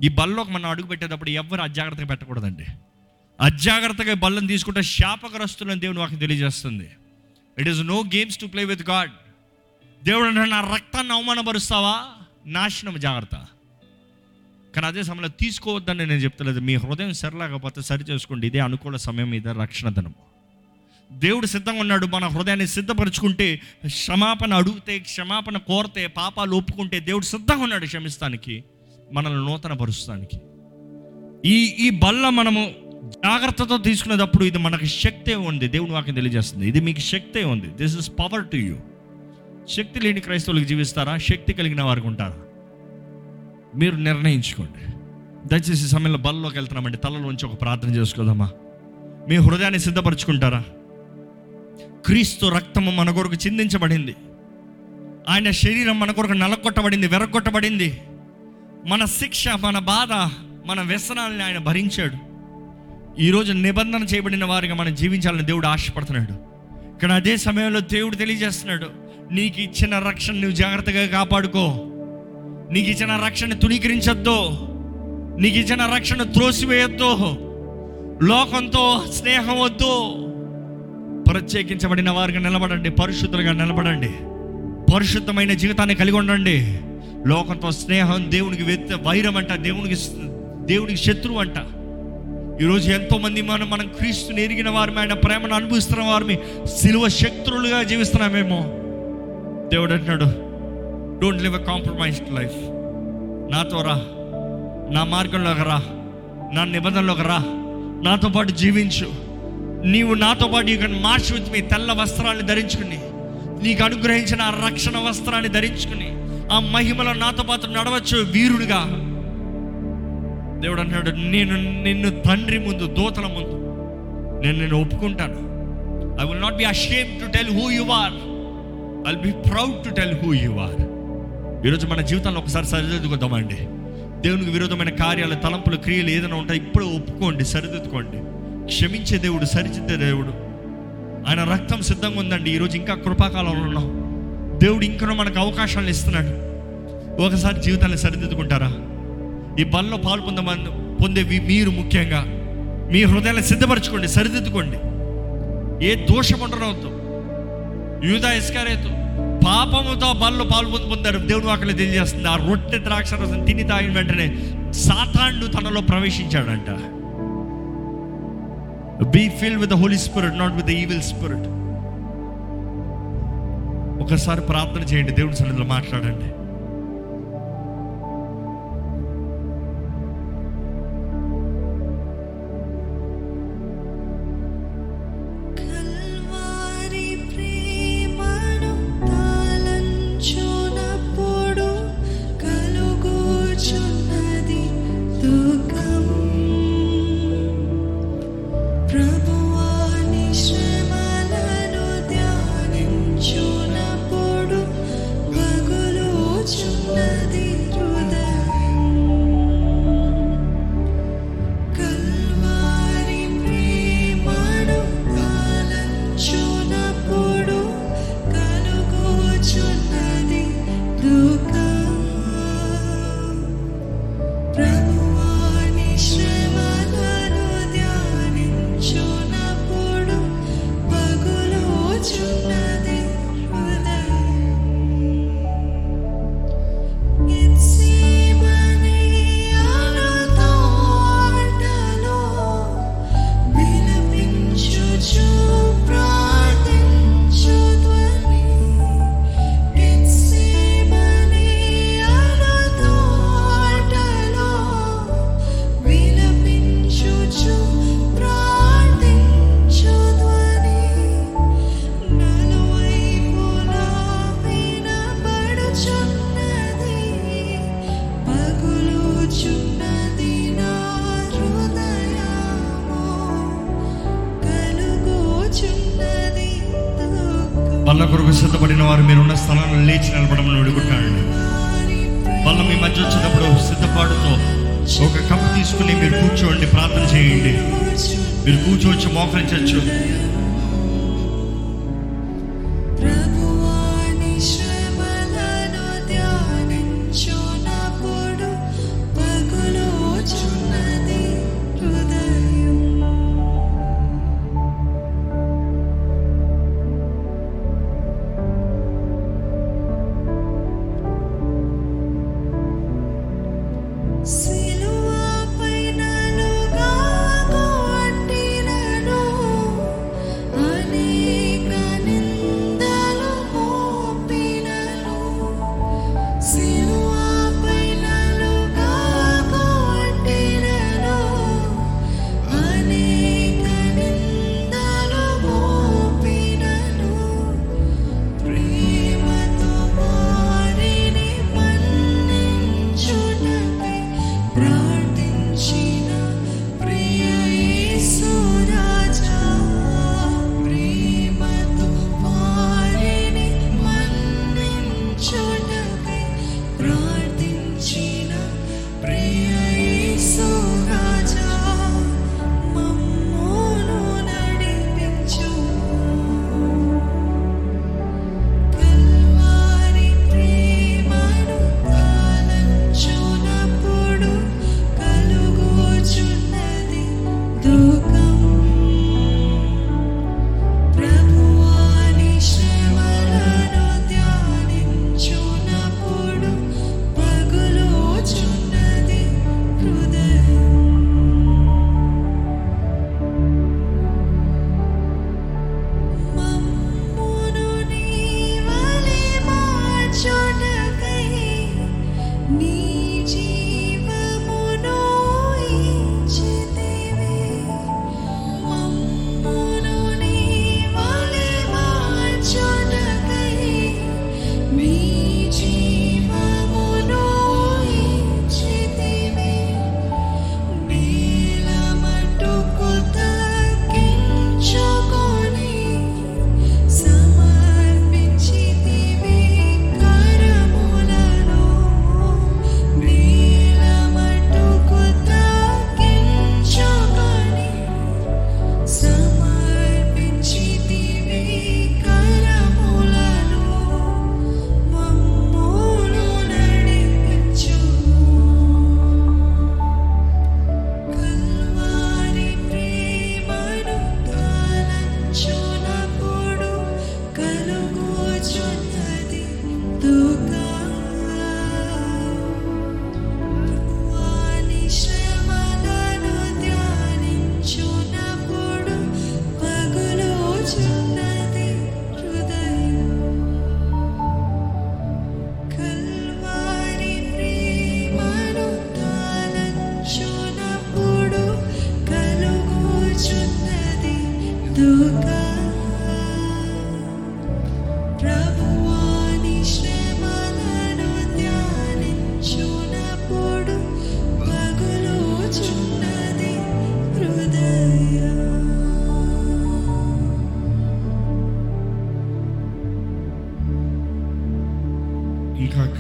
ఈ బల్లోకి మనం అడుగు పెట్టేటప్పుడు ఎవరు అజాగ్రత్తగా పెట్టకూడదండి. అజాగ్రత్తగా బల్లను తీసుకుంటే శాపగ్రస్తులని దేవుడు వాకి తెలియజేస్తుంది. It is no games to play with God దేవుడు నా రక్తాన్ని అవమానపరుస్తావా? నాశనం జాగ్రత్త. కానీ అదే సమయంలో తీసుకోవద్దని నేను చెప్తలేదు. మీ హృదయం సరిలేకపోతే సరి చేసుకోండి ఇదే అనుకూల సమయం ఇదే రక్షణ ధనం. దేవుడు సిద్ధంగా ఉన్నాడు. మన హృదయాన్ని సిద్ధపరచుకుంటే క్షమాపణ అడిగితే క్షమాపణ కోరితే పాపాలు ఒప్పుకుంటే దేవుడు సిద్ధంగా ఉన్నాడు క్షమిస్తానికి మనల్ని నూతన పరుస్తానికి ఈ ఈ బల్ల మనము జాగ్రత్తతో తీసుకునేటప్పుడు ఇది మనకి శక్తే ఉంది. దేవుని వాక్యం తెలియజేస్తుంది. ఇది మీకు శక్తే ఉంది. This is power to you శక్తి లేని క్రైస్తవులకు జీవిస్తారా? శక్తి కలిగిన వారికి ఉంటారా? మీరు నిర్ణయించుకోండి. దయచేసి సమయంలో బలలోకి వెళ్తున్నామండి. తలలోంచి ఒక ప్రార్థన చేసుకోదామా? మీ హృదయాన్ని సిద్ధపరచుకుంటారా? క్రీస్తు రక్తము మన కొరకు చిందించబడింది. ఆయన శరీరం మన కొరకు నలకొట్టబడింది వెరగొట్టబడింది మన శిక్ష మన బాధ మన వ్యసనాలని ఆయన భరించాడు. ఈరోజు నిబంధన చేయబడిన వారిగా మనం జీవించాలని దేవుడు ఆశపడుతున్నాడు. ఇక్కడ అదే సమయంలో దేవుడు తెలియజేస్తున్నాడు నీకు ఇచ్చిన రక్షణ నువ్వు జాగ్రత్తగా కాపాడుకో. నీకు ఇచ్చిన రక్షణ తుణీకరించొద్దు. నీకు ఇచ్చిన రక్షణ త్రోసివేయొద్దు. లోకంతో స్నేహం వద్దు. ప్రత్యేకించబడిన వారిగా నిలబడండి. పరిశుద్ధులుగా నిలబడండి. పరిశుద్ధమైన జీవితాన్ని కలిగి ఉండండి. లోకంతో స్నేహం దేవునికి వ్యక్త వైరం అంట దేవునికి దేవునికి శత్రువు అంట. ఈరోజు ఎంతో మంది మనం మనం క్రీస్తుని ఎరిగిన వారిని ఆయన ప్రేమను అనుభవిస్తున్న వారిని సిలువ శత్రువులుగా జీవిస్తున్నామేమో. దేవుడు అంటున్నాడు don't live a compromised life నాతో రా. నా మార్గంలోకి రా. నా నిబంధనలోకి రా. నాతో పాటు జీవించు. నీవు నాతో పాటు you can march with me తెల్ల వస్త్రాన్ని ధరించుకుని. నీకు అనుగ్రహించిన ఆ రక్షణ వస్త్రాన్ని ధరించుకుని. ఆ మహిమలో నాతో పాటు నడవచ్చు వీరుడిగా. దేవుడు అన్నాడు నేను నిన్ను తండ్రి ముందు దూతల ముందు. నేను నేను ఒప్పుకుంటాను. I will not be ashamed to tell who you are I be proud to tell who you are ఈరోజు మన జీవితంలో ఒకసారి సరిదిద్దుకుందామండి. దేవునికి విరోధమైన కార్యాలు తలంపులు క్రియలు ఏదైనా ఉంటాయి ఇప్పుడు ఒప్పుకోండి సరిదిద్దుకోండి. క్షమించే దేవుడు సరిచిద్దే దేవుడు. ఆయన రక్తం సిద్ధంగా ఉందండి ఈరోజు ఇంకా కృపాకాలంలో ఉన్నాం. దేవుడు ఇంకా మనకు అవకాశాలు ఇస్తున్నాడు. ఒకసారి జీవితాన్ని సరిదిద్దుకుంటారా? ఈ బలలో పాలు పొందమని పొందేవి మీరు ముఖ్యంగా. మీ హృదయాన్ని సిద్ధపరచుకోండి సరిదిద్దుకోండి. ఏ దోషం ఉండనవద్దు యూదా ఇస్కారేతో పాపముతో బల్లో పాలు పొంది పొందారు దేవుడు అక్కడ తెలియజేస్తుంది ఆ రొట్టె ద్రాక్ష రసం తిని తాగిన వెంటనే సాతాండు తనలో ప్రవేశించాడంట. Be fill with the holy spirit not with the evil spirit ఒకసారి ప్రార్థన చేయండి దేవుడి సన్నిధిలో మాట్లాడండి.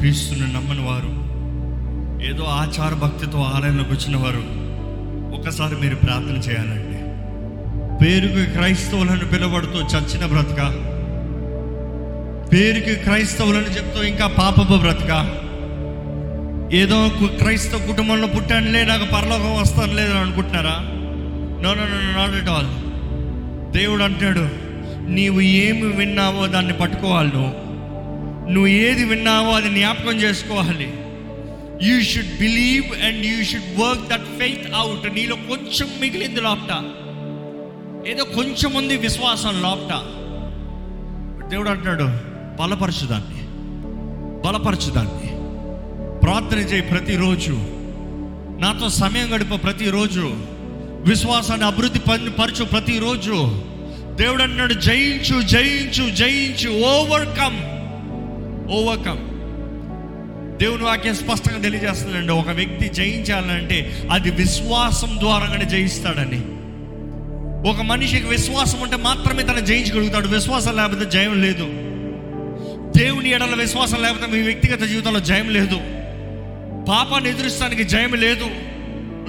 క్రీస్తుని నమ్మని వారు ఏదో ఆచార భక్తితో ఆలయంలోకి వచ్చిన వారు ఒకసారి మీరు ప్రార్థన చేయాలండి. పేరుకి క్రైస్తవులను పిలవడుతూ చచ్చిన బ్రతక పేరుకి క్రైస్తవులను చెప్తూ ఇంకా పాపపు బ్రతక. ఏదో క్రైస్తవ కుటుంబంలో పుట్టానులే నాకు పరలోకం వస్తాను లేదని అనుకుంటున్నారా? No no no not at all దేవుడు అంటాడు నీవు ఏమి విన్నావో దాన్ని పట్టుకోవాలి నువ్వు. నువ్వు ఏది విన్నావో అది జ్ఞాపకం చేసుకోవాలి. You should believe and you should work that faith out నీలో కొంచెం మిగిలింది లోపట. ఏదో కొంచెం ఉంది విశ్వాసం లోపట. దేవుడు అంటాడు బలపరచుదాన్ని బలపరచుదాన్ని ప్రార్థన చేయి ప్రతిరోజు. నాతో సమయం గడిప ప్రతిరోజు. విశ్వాసాన్ని అభివృద్ధి పని పరచు ప్రతిరోజు. దేవుడు అన్నాడు జయించు జయించు జయించు ఓవర్కమ్ ఓవర్కమ్ దేవుని వాక్యం స్పష్టంగా తెలియజేస్తుందండి. ఒక వ్యక్తి జయించాలంటే అది విశ్వాసం ద్వారానే జయిస్తాడని. ఒక మనిషికి విశ్వాసం ఉంటే మాత్రమే తను జయించగలుగుతాడు. విశ్వాసం లేకపోతే జయం లేదు. దేవుని ఎడల విశ్వాసం లేకపోతే మీ వ్యక్తిగత జీవితంలో జయం లేదు. పాపాన్ని ఎదురిస్తానికి జయం లేదు.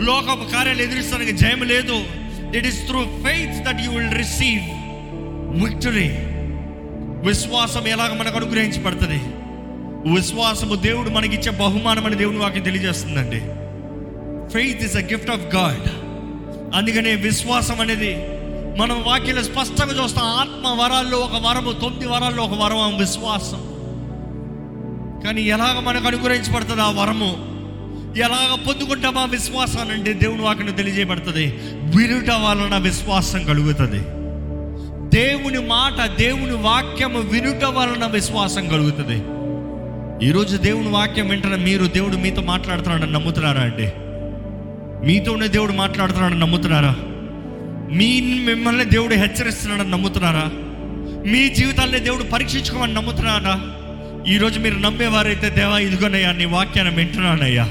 లోక కార్యాలు ఎదురిస్తానికి జయం లేదు. It is through faith that you will receive victory విశ్వాసం ఎలాగ మనకు అనుగ్రహించబడుతుంది? విశ్వాసము దేవుడు మనకిచ్చే బహుమానం అని దేవుడు వాకి తెలియజేస్తుందండి. Faith is a gift of God అందుకనే విశ్వాసం అనేది మనం వాక్యలో స్పష్టంగా చూస్తాం. ఆత్మ వరాల్లో ఒక వరము తొమ్మిది వరాల్లో ఒక వరం ఆ విశ్వాసం. కానీ ఎలాగ మనకు అనుగ్రహించబడుతుంది ఆ వరము? ఎలాగ పొందుకుంటామా విశ్వాసాన్ని అంటే దేవుని వాక్యం తెలియజేయబడుతుంది. వినుట వలన విశ్వాసం కలుగుతుంది. దేవుని మాట దేవుని వాక్యము వినుట వలన విశ్వాసం కలుగుతుంది. ఈరోజు దేవుని వాక్యం వెంటనే మీరు దేవుడు మీతో మాట్లాడుతున్నాడని నమ్ముతున్నారా అండి? మీతోనే దేవుడు మాట్లాడుతున్నాడని నమ్ముతున్నారా? మీ మిమ్మల్ని దేవుడు హెచ్చరిస్తున్నాడని నమ్ముతున్నారా? మీ జీవితాన్ని దేవుడు పరీక్షించుకోమని నమ్ముతున్నారా? ఈరోజు మీరు నమ్మేవారైతే దేవా ఇదిగోనయ్యా నీ వాక్యాన్ని వింటున్నానయ్యా.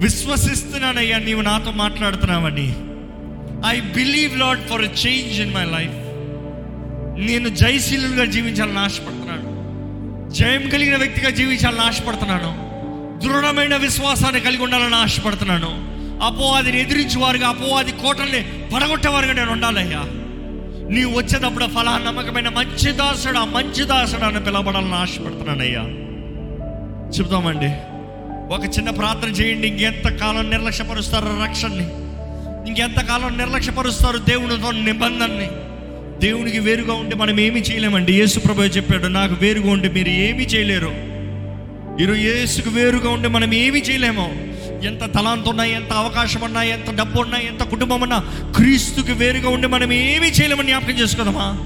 విశ్వసిస్తున్నానయ్యా నీవు నాతో మాట్లాడుతున్నావని. I believe Lord for change in my life నేను జయశీలుగా జీవించాలని ఆశపడుతున్నాను. జయం కలిగిన వ్యక్తిగా జీవించాలని ఆశపడుతున్నాను. దృఢమైన విశ్వాసాన్ని కలిగి ఉండాలని ఆశపడుతున్నాను. అపోవాదిని ఎదిరించేవారుగా అపోవాది కోటల్ని పడగొట్టేవారుగా నేను ఉండాలయ్యా. నీవు వచ్చేటప్పుడు ఫలా నమ్మకమైన మంచి దాసుడా మంచి దాసుడా అని పిలవడాలని ఆశపడుతున్నానయ్యా. చెబుతామండి ఒక చిన్న ప్రార్థన చేయండి. ఇంకెంత కాలం నిర్లక్ష్యపరుస్తారు రక్షణని ఇంకెంత కాలం నిర్లక్ష్యపరుస్తారు దేవునితో నిబంధనని? దేవునికి వేరుగా ఉంటే మనం ఏమి చేయలేమండి. యేసు ప్రభు చెప్పాడు నాకు వేరుగా ఉంటే మీరు ఏమీ చేయలేరు. ఈరోజు యేసుకు వేరుగా ఉంటే మనం ఏమీ చేయలేము. ఎంత తలాంత ఉన్నా ఎంత అవకాశం ఉన్నా ఎంత డబ్బు ఉన్నా ఎంత కుటుంబం ఉన్నా క్రీస్తుకి వేరుగా ఉండి మనం ఏమీ చేయలేమని జ్ఞాపకం చేసుకుందామా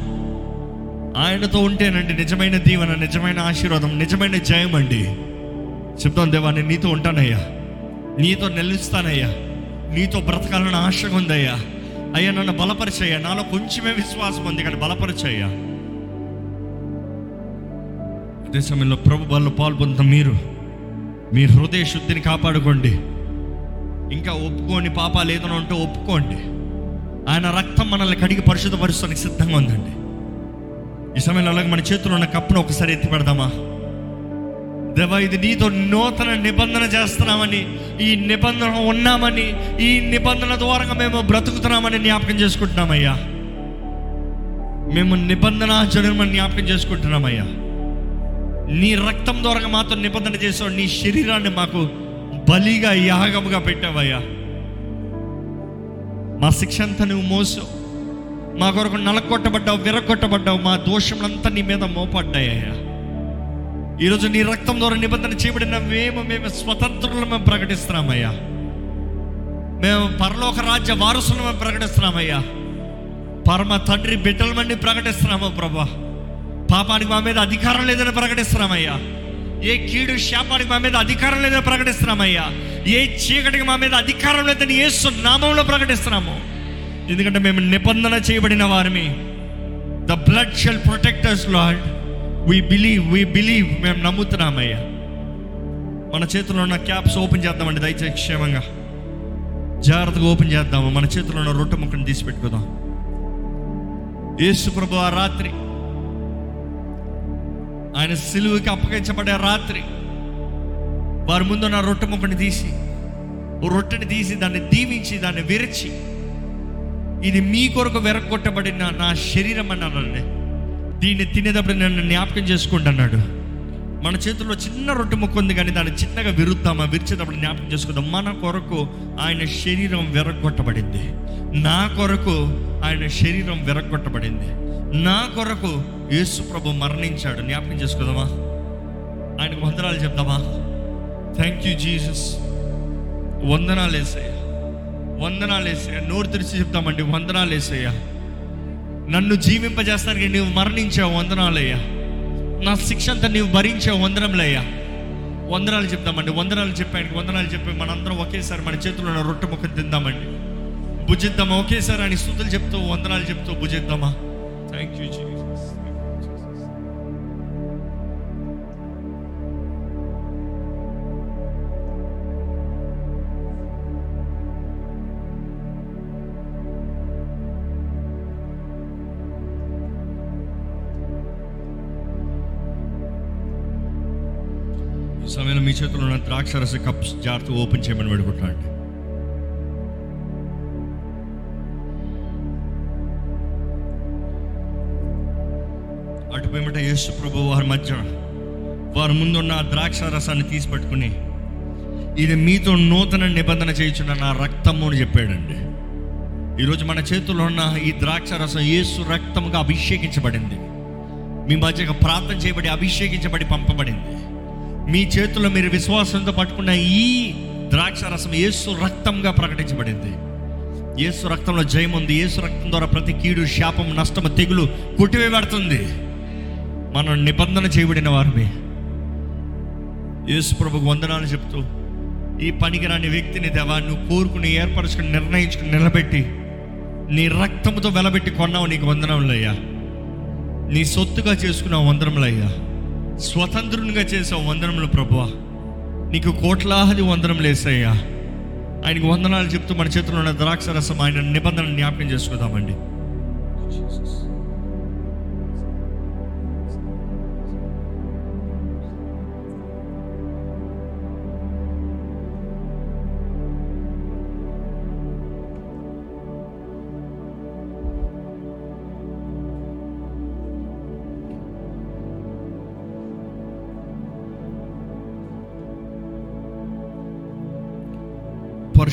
ఆయనతో ఉంటేనండి నిజమైన దీవెన నిజమైన ఆశీర్వాదం నిజమైన జయం అండి. చెప్తాను దేవా నేను నీతో ఉంటానయ్యా. నీతో నిలుస్తానయ్యా. నీతో బ్రతకాలని ఆశగా ఉందయ్యా. అయ్యా నన్ను బలపరిచయ్యా. నాలో కొంచెమే విశ్వాసం ఉంది కానీ బలపరిచయ్యా. అదే సమయంలో ప్రభు బలం పాల్పొందుతాం మీరు మీ హృదయ శుద్ధిని కాపాడుకోండి. ఇంకా ఒప్పుకోని పాపాలు ఏదైనా ఉంటే ఒప్పుకోండి. ఆయన రక్తం మనల్ని కడిగి పరిశుద్ధపరుస్తానికి సిద్ధంగా ఉందండి ఈ సమయంలో అలాగే మన చేతిలో ఉన్న కప్పును ఒకసారి ఎత్తి పెడదామా? దేవా ఇది నీతో నూతన నిబంధన చేస్తున్నామని ఈ నిబంధన ఉన్నామని ఈ నిబంధన ద్వారా మేము బ్రతుకుతున్నామని జ్ఞాపకం చేసుకుంటున్నామయ్యా. మేము నిబంధన జనమని జ్ఞాపకం చేసుకుంటున్నామయ్యా. నీ రక్తం ద్వారా మాతో నిబంధన చేసావు నీ శరీరాన్ని మాకు బలిగా యాగముగా పెట్టావయ్యా. మా శిక్ష అంతా నువ్వు మోసావు మా కొరకు నలకొట్టబడ్డావు విరగొట్టబడ్డావు మా దోషములంతా నీ మీద మోపడ్డాయ్యా ఈరోజు నీ రక్తం ద్వారా నిబంధన చేయబడిన మేము మేము స్వతంత్రులు మేము ప్రకటిస్తున్నామయ్యా. మేము పరలోక రాజ్య వారసులు మేము ప్రకటిస్తున్నామయ్యా. పరమ తండ్రి బిడ్డలమని ప్రకటిస్తున్నాము ప్రభా. పాపానికి మా మీద అధికారం లేదని ప్రకటిస్తున్నామయ్యా. ఏ కీడు శాపానికి మా మీద అధికారం లేదని ప్రకటిస్తున్నామయ్యా. ఏ చీకటికి మా మీద అధికారం లేదని ఏసు నామంలో ప్రకటిస్తున్నాము. ఎందుకంటే మేము నిబంధన చేయబడిన వారిమి the blood shall protectors Lord we believe we believe మేము నమ్ముతున్నామయ్యా. మన చేతిలో ఉన్న క్యాప్స్ ఓపెన్ చేద్దామండి దయచేసి క్షేమంగా. జాగ్రత్తగా ఓపెన్ చేద్దాము మన చేతిలో ఉన్న రొట్టె ముక్కను తీసి పెట్టుకుందాం యేసు ప్రభు ఆ రాత్రి ఆయన సిలువుకి అప్పగించబడే రాత్రి వారి ముందున్న రొట్టె ముక్కని తీసి ఓ రొట్టెని తీసి దాన్ని దీవించి దాన్ని విరిచి ఇది మీ కొరకు వెరగొట్టబడిన నా శరీరం అన్నాడండి దీన్ని తినేటప్పుడు నన్ను జ్ఞాపకం చేసుకుంటున్నాడు మన చేతుల్లో చిన్న రొట్టె ముక్క ఉంది కానీ దాన్ని చిన్నగా విరుద్దామా? విరిచేటప్పుడు జ్ఞాపకం చేసుకుందాం. మన కొరకు ఆయన శరీరం వెరగొట్టబడింది నా కొరకు ఆయన శరీరం వెరగొట్టబడింది నా కొరకు యేసు ప్రభు మరణించాడు. జ్ఞాపకం చేసుకుందామా? ఆయనకు వందనాలు చెప్దామా? థ్యాంక్ యూ జీసస్ వందనాలు వేసయ్యా వందనాలు వేసయ్యా నోరు తెరిచి చెప్తామండి. వందనాలు వేసయ్యా నన్ను జీవింపజేస్తానికి నీవు మరణించావు వందనాలయ్యా. నా శిక్ష అంతా నీవు భరించావు వందనంలయ్యా. వందనాలు చెప్తామండి వందనాలు చెప్పానికి వందనాలు చెప్పి మనందరం ఒకేసారి మన చేతిలో ఉన్న రొట్టె ముఖం తిందామండి. భుజిద్దామా? ఒకేసారి అని స్థుతులు చెప్తూ వందనాలు చెప్తూ భుజిద్దామా? థ్యాంక్ యూ జీ చేతిలో ఉన్న ద్రాక్షరస కప్స్ జాగ్రత్త ఓపెన్ చేయమని పెడుకుంటాడు అటు యేసు ప్రభు వారి మధ్య వారి ముందున్న ఆ ద్రాక్ష రసాన్ని తీసి పెట్టుకుని ఇది మీతో నూతన నిబంధన చేయించున్న నా రక్తము అని చెప్పాడండి. ఈరోజు మన చేతుల్లో ఉన్న ఈ ద్రాక్ష రసం యేసు రక్తముగా అభిషేకించబడింది. మీ మధ్యగా ప్రార్థన చేయబడి అభిషేకించబడి పంపబడింది. మీ చేతుల్లో మీరు విశ్వాసంతో పట్టుకున్న ఈ ద్రాక్ష రసం ఏసు రక్తంగా ప్రకటించబడింది. ఏసు రక్తంలో జయం ఉంది. యేసు రక్తం ద్వారా ప్రతి కీడు శాపం నష్టం తెగులు కొట్టివేయబడుతుంది. మనం నిబంధన చేయబడిన వారిని యేసు ప్రభుకు వందనాలు చెప్తూ ఈ పనికిరాని వ్యక్తిని దేవా నువ్వు కోరుకుని ఏర్పరచుకుని నిర్ణయించుకుని నిలబెట్టి నీ రక్తంతో వెలబెట్టి కొన్నావు నీకు వందనములయ్యా. నీ సొత్తుగా చేసుకున్నావు వందనములయ్యా. స్వతంత్రునిగా చేసావు వందనములు ప్రభువా. నీకు కోట్లాది వందనములు వేసాయ్యా. ఆయనకు వందనాలు చెప్తూ మన చేతిలో ఉన్న ద్రాక్ష రసం ఆయన నిబంధన జ్ఞాపకం చేసుకుందామండి.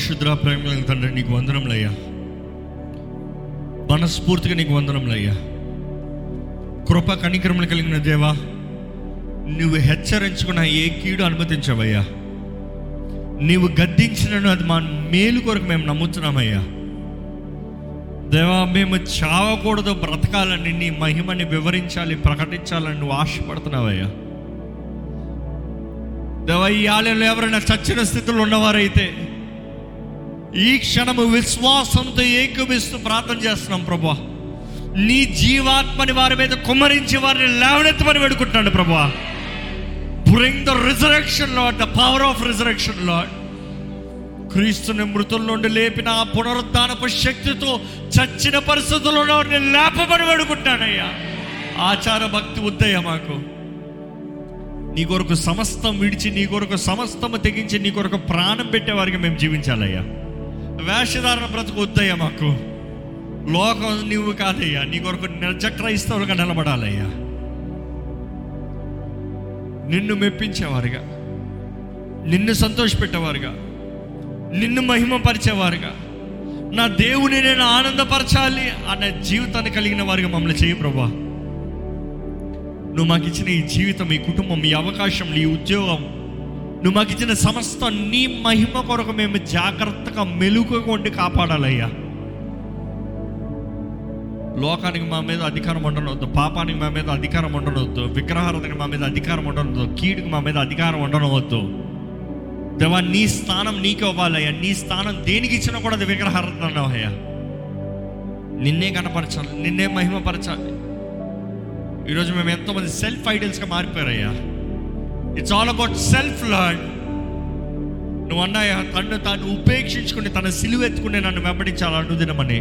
పరిశుద్ర ప్రేమ తండ్రి నీకు వందనంలయ్యా మనస్ఫూర్తిగా నీకు వందనంలయ్యా కృప కణిక్రమలు కలిగిన దేవా నువ్వు హెచ్చరించుకున్న ఏ కీడు అనుమతించవయ్యా. నీవు గద్దించినను అది మా మేలు కొరకు మేము నమ్ముతున్నామయ్యా. దేవా మేము చావకూడదు బ్రతకాలని నీ మహిమని వివరించాలి ప్రకటించాలని నువ్వు ఆశపడుతున్నావయ్యా. దేవా ఈ ఆలయంలో ఎవరైనా చచ్చిన స్థితిలో ఉన్నవారైతే ఈ క్షణము విశ్వాసంతో ఏకమిస్తూ ప్రార్థన చేస్తున్నాం ప్రభా. నీ జీవాత్మని వారి మీద కుమ్మరించి వారిని లేవనెత్తమని వేడుకుంటున్నాడు ప్రభా. Bring the resurrection Lord the power of resurrection Lord క్రీస్తుని మృతుల నుండి లేపిన ఆ పునరుద్ధానపు శక్తితో చచ్చిన పరిస్థితుల్లో వారిని లేపమని వేడుకుంటానయ్యా ఆచార భక్తి ఉద్దయ్య మాకు. నీ కొరకు సమస్తం విడిచి నీ కొరకు సమస్తము తెగించి నీ కొరకు ప్రాణం పెట్టే వారికి మేము జీవించాలయ్యా. వేషధారణ బ్రతుకు వద్దయ్యా మాకు. లోకం నీవు కాదయ్యా. నీ కొరకు నిజ క్రైస్తవులుగా నిలబడాలయ్యా. నిన్ను మెప్పించేవారుగా. నిన్ను సంతోషపెట్టేవారుగా. నిన్ను మహిమపరిచేవారుగా. నా దేవుని నేను ఆనందపరచాలి అనే జీవితాన్ని కలిగిన వారిగా మమ్మల్ని చేయి ప్రభా. నువ్వు మాకు ఇచ్చిన ఈ జీవితం ఈ కుటుంబం ఈ అవకాశం ఈ ఉద్యోగం నువ్వు మాకు ఇచ్చిన సమస్త నీ మహిమ కొరకు మేము జాగ్రత్తగా మెలుగుగా ఉండి కాపాడాలయ్యా. లోకానికి మా మీద అధికారం ఉండనవద్దు పాపానికి మా మీద అధికారం ఉండనవద్దు విగ్రహార్థకి మా మీద అధికారం ఉండనవద్దు కీడుకి మా మీద అధికారం ఉండనవద్దు దేవా నీ స్థానం నీకు ఇవ్వాలయ్యా. నీ స్థానం దేనికి ఇచ్చినా కూడా అది విగ్రహార్థన అయ్యా నిన్నే కనపరచాలి నిన్నే మహిమపరచాలి. ఈరోజు మేము ఎంతోమంది సెల్ఫ్ ఐడియల్స్గా మారిపోయారయ్యా. It's all about self Lord నువ్వు అన్నాయా తను తాను ఉపేక్షించుకుని తన సిలువెత్తుకుని నన్ను వెంబడించాలి అనుదినమని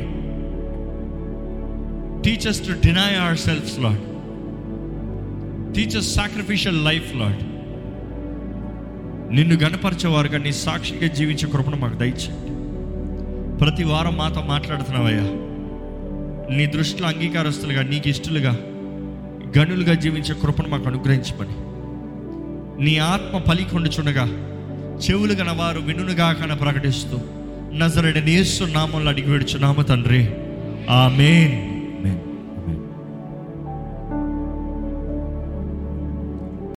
teachers to deny our selves Lord teachers sacrificial life Lord నిన్ను గనపరిచేవారుగా నీ సాక్షిగా జీవించే కృపను మాకు దయచేయండి. ప్రతి వారం మాతో మాట్లాడుతున్నావయ్యా. నీ దృష్టిలో అంగీకారస్తులుగా నీకు ఇష్టలుగా గనులుగా జీవించే కృపను మాకు అనుగ్రహించమని. నీ ఆత్మ పలికొండుచుండగా చెవులు గనవారు వారు కన ప్రకటిస్తూ నజరడి నేస్తు నామంలో అడిగి వేడుచున్నాము తండ్రి. ఆమెన్. ఆమేన్.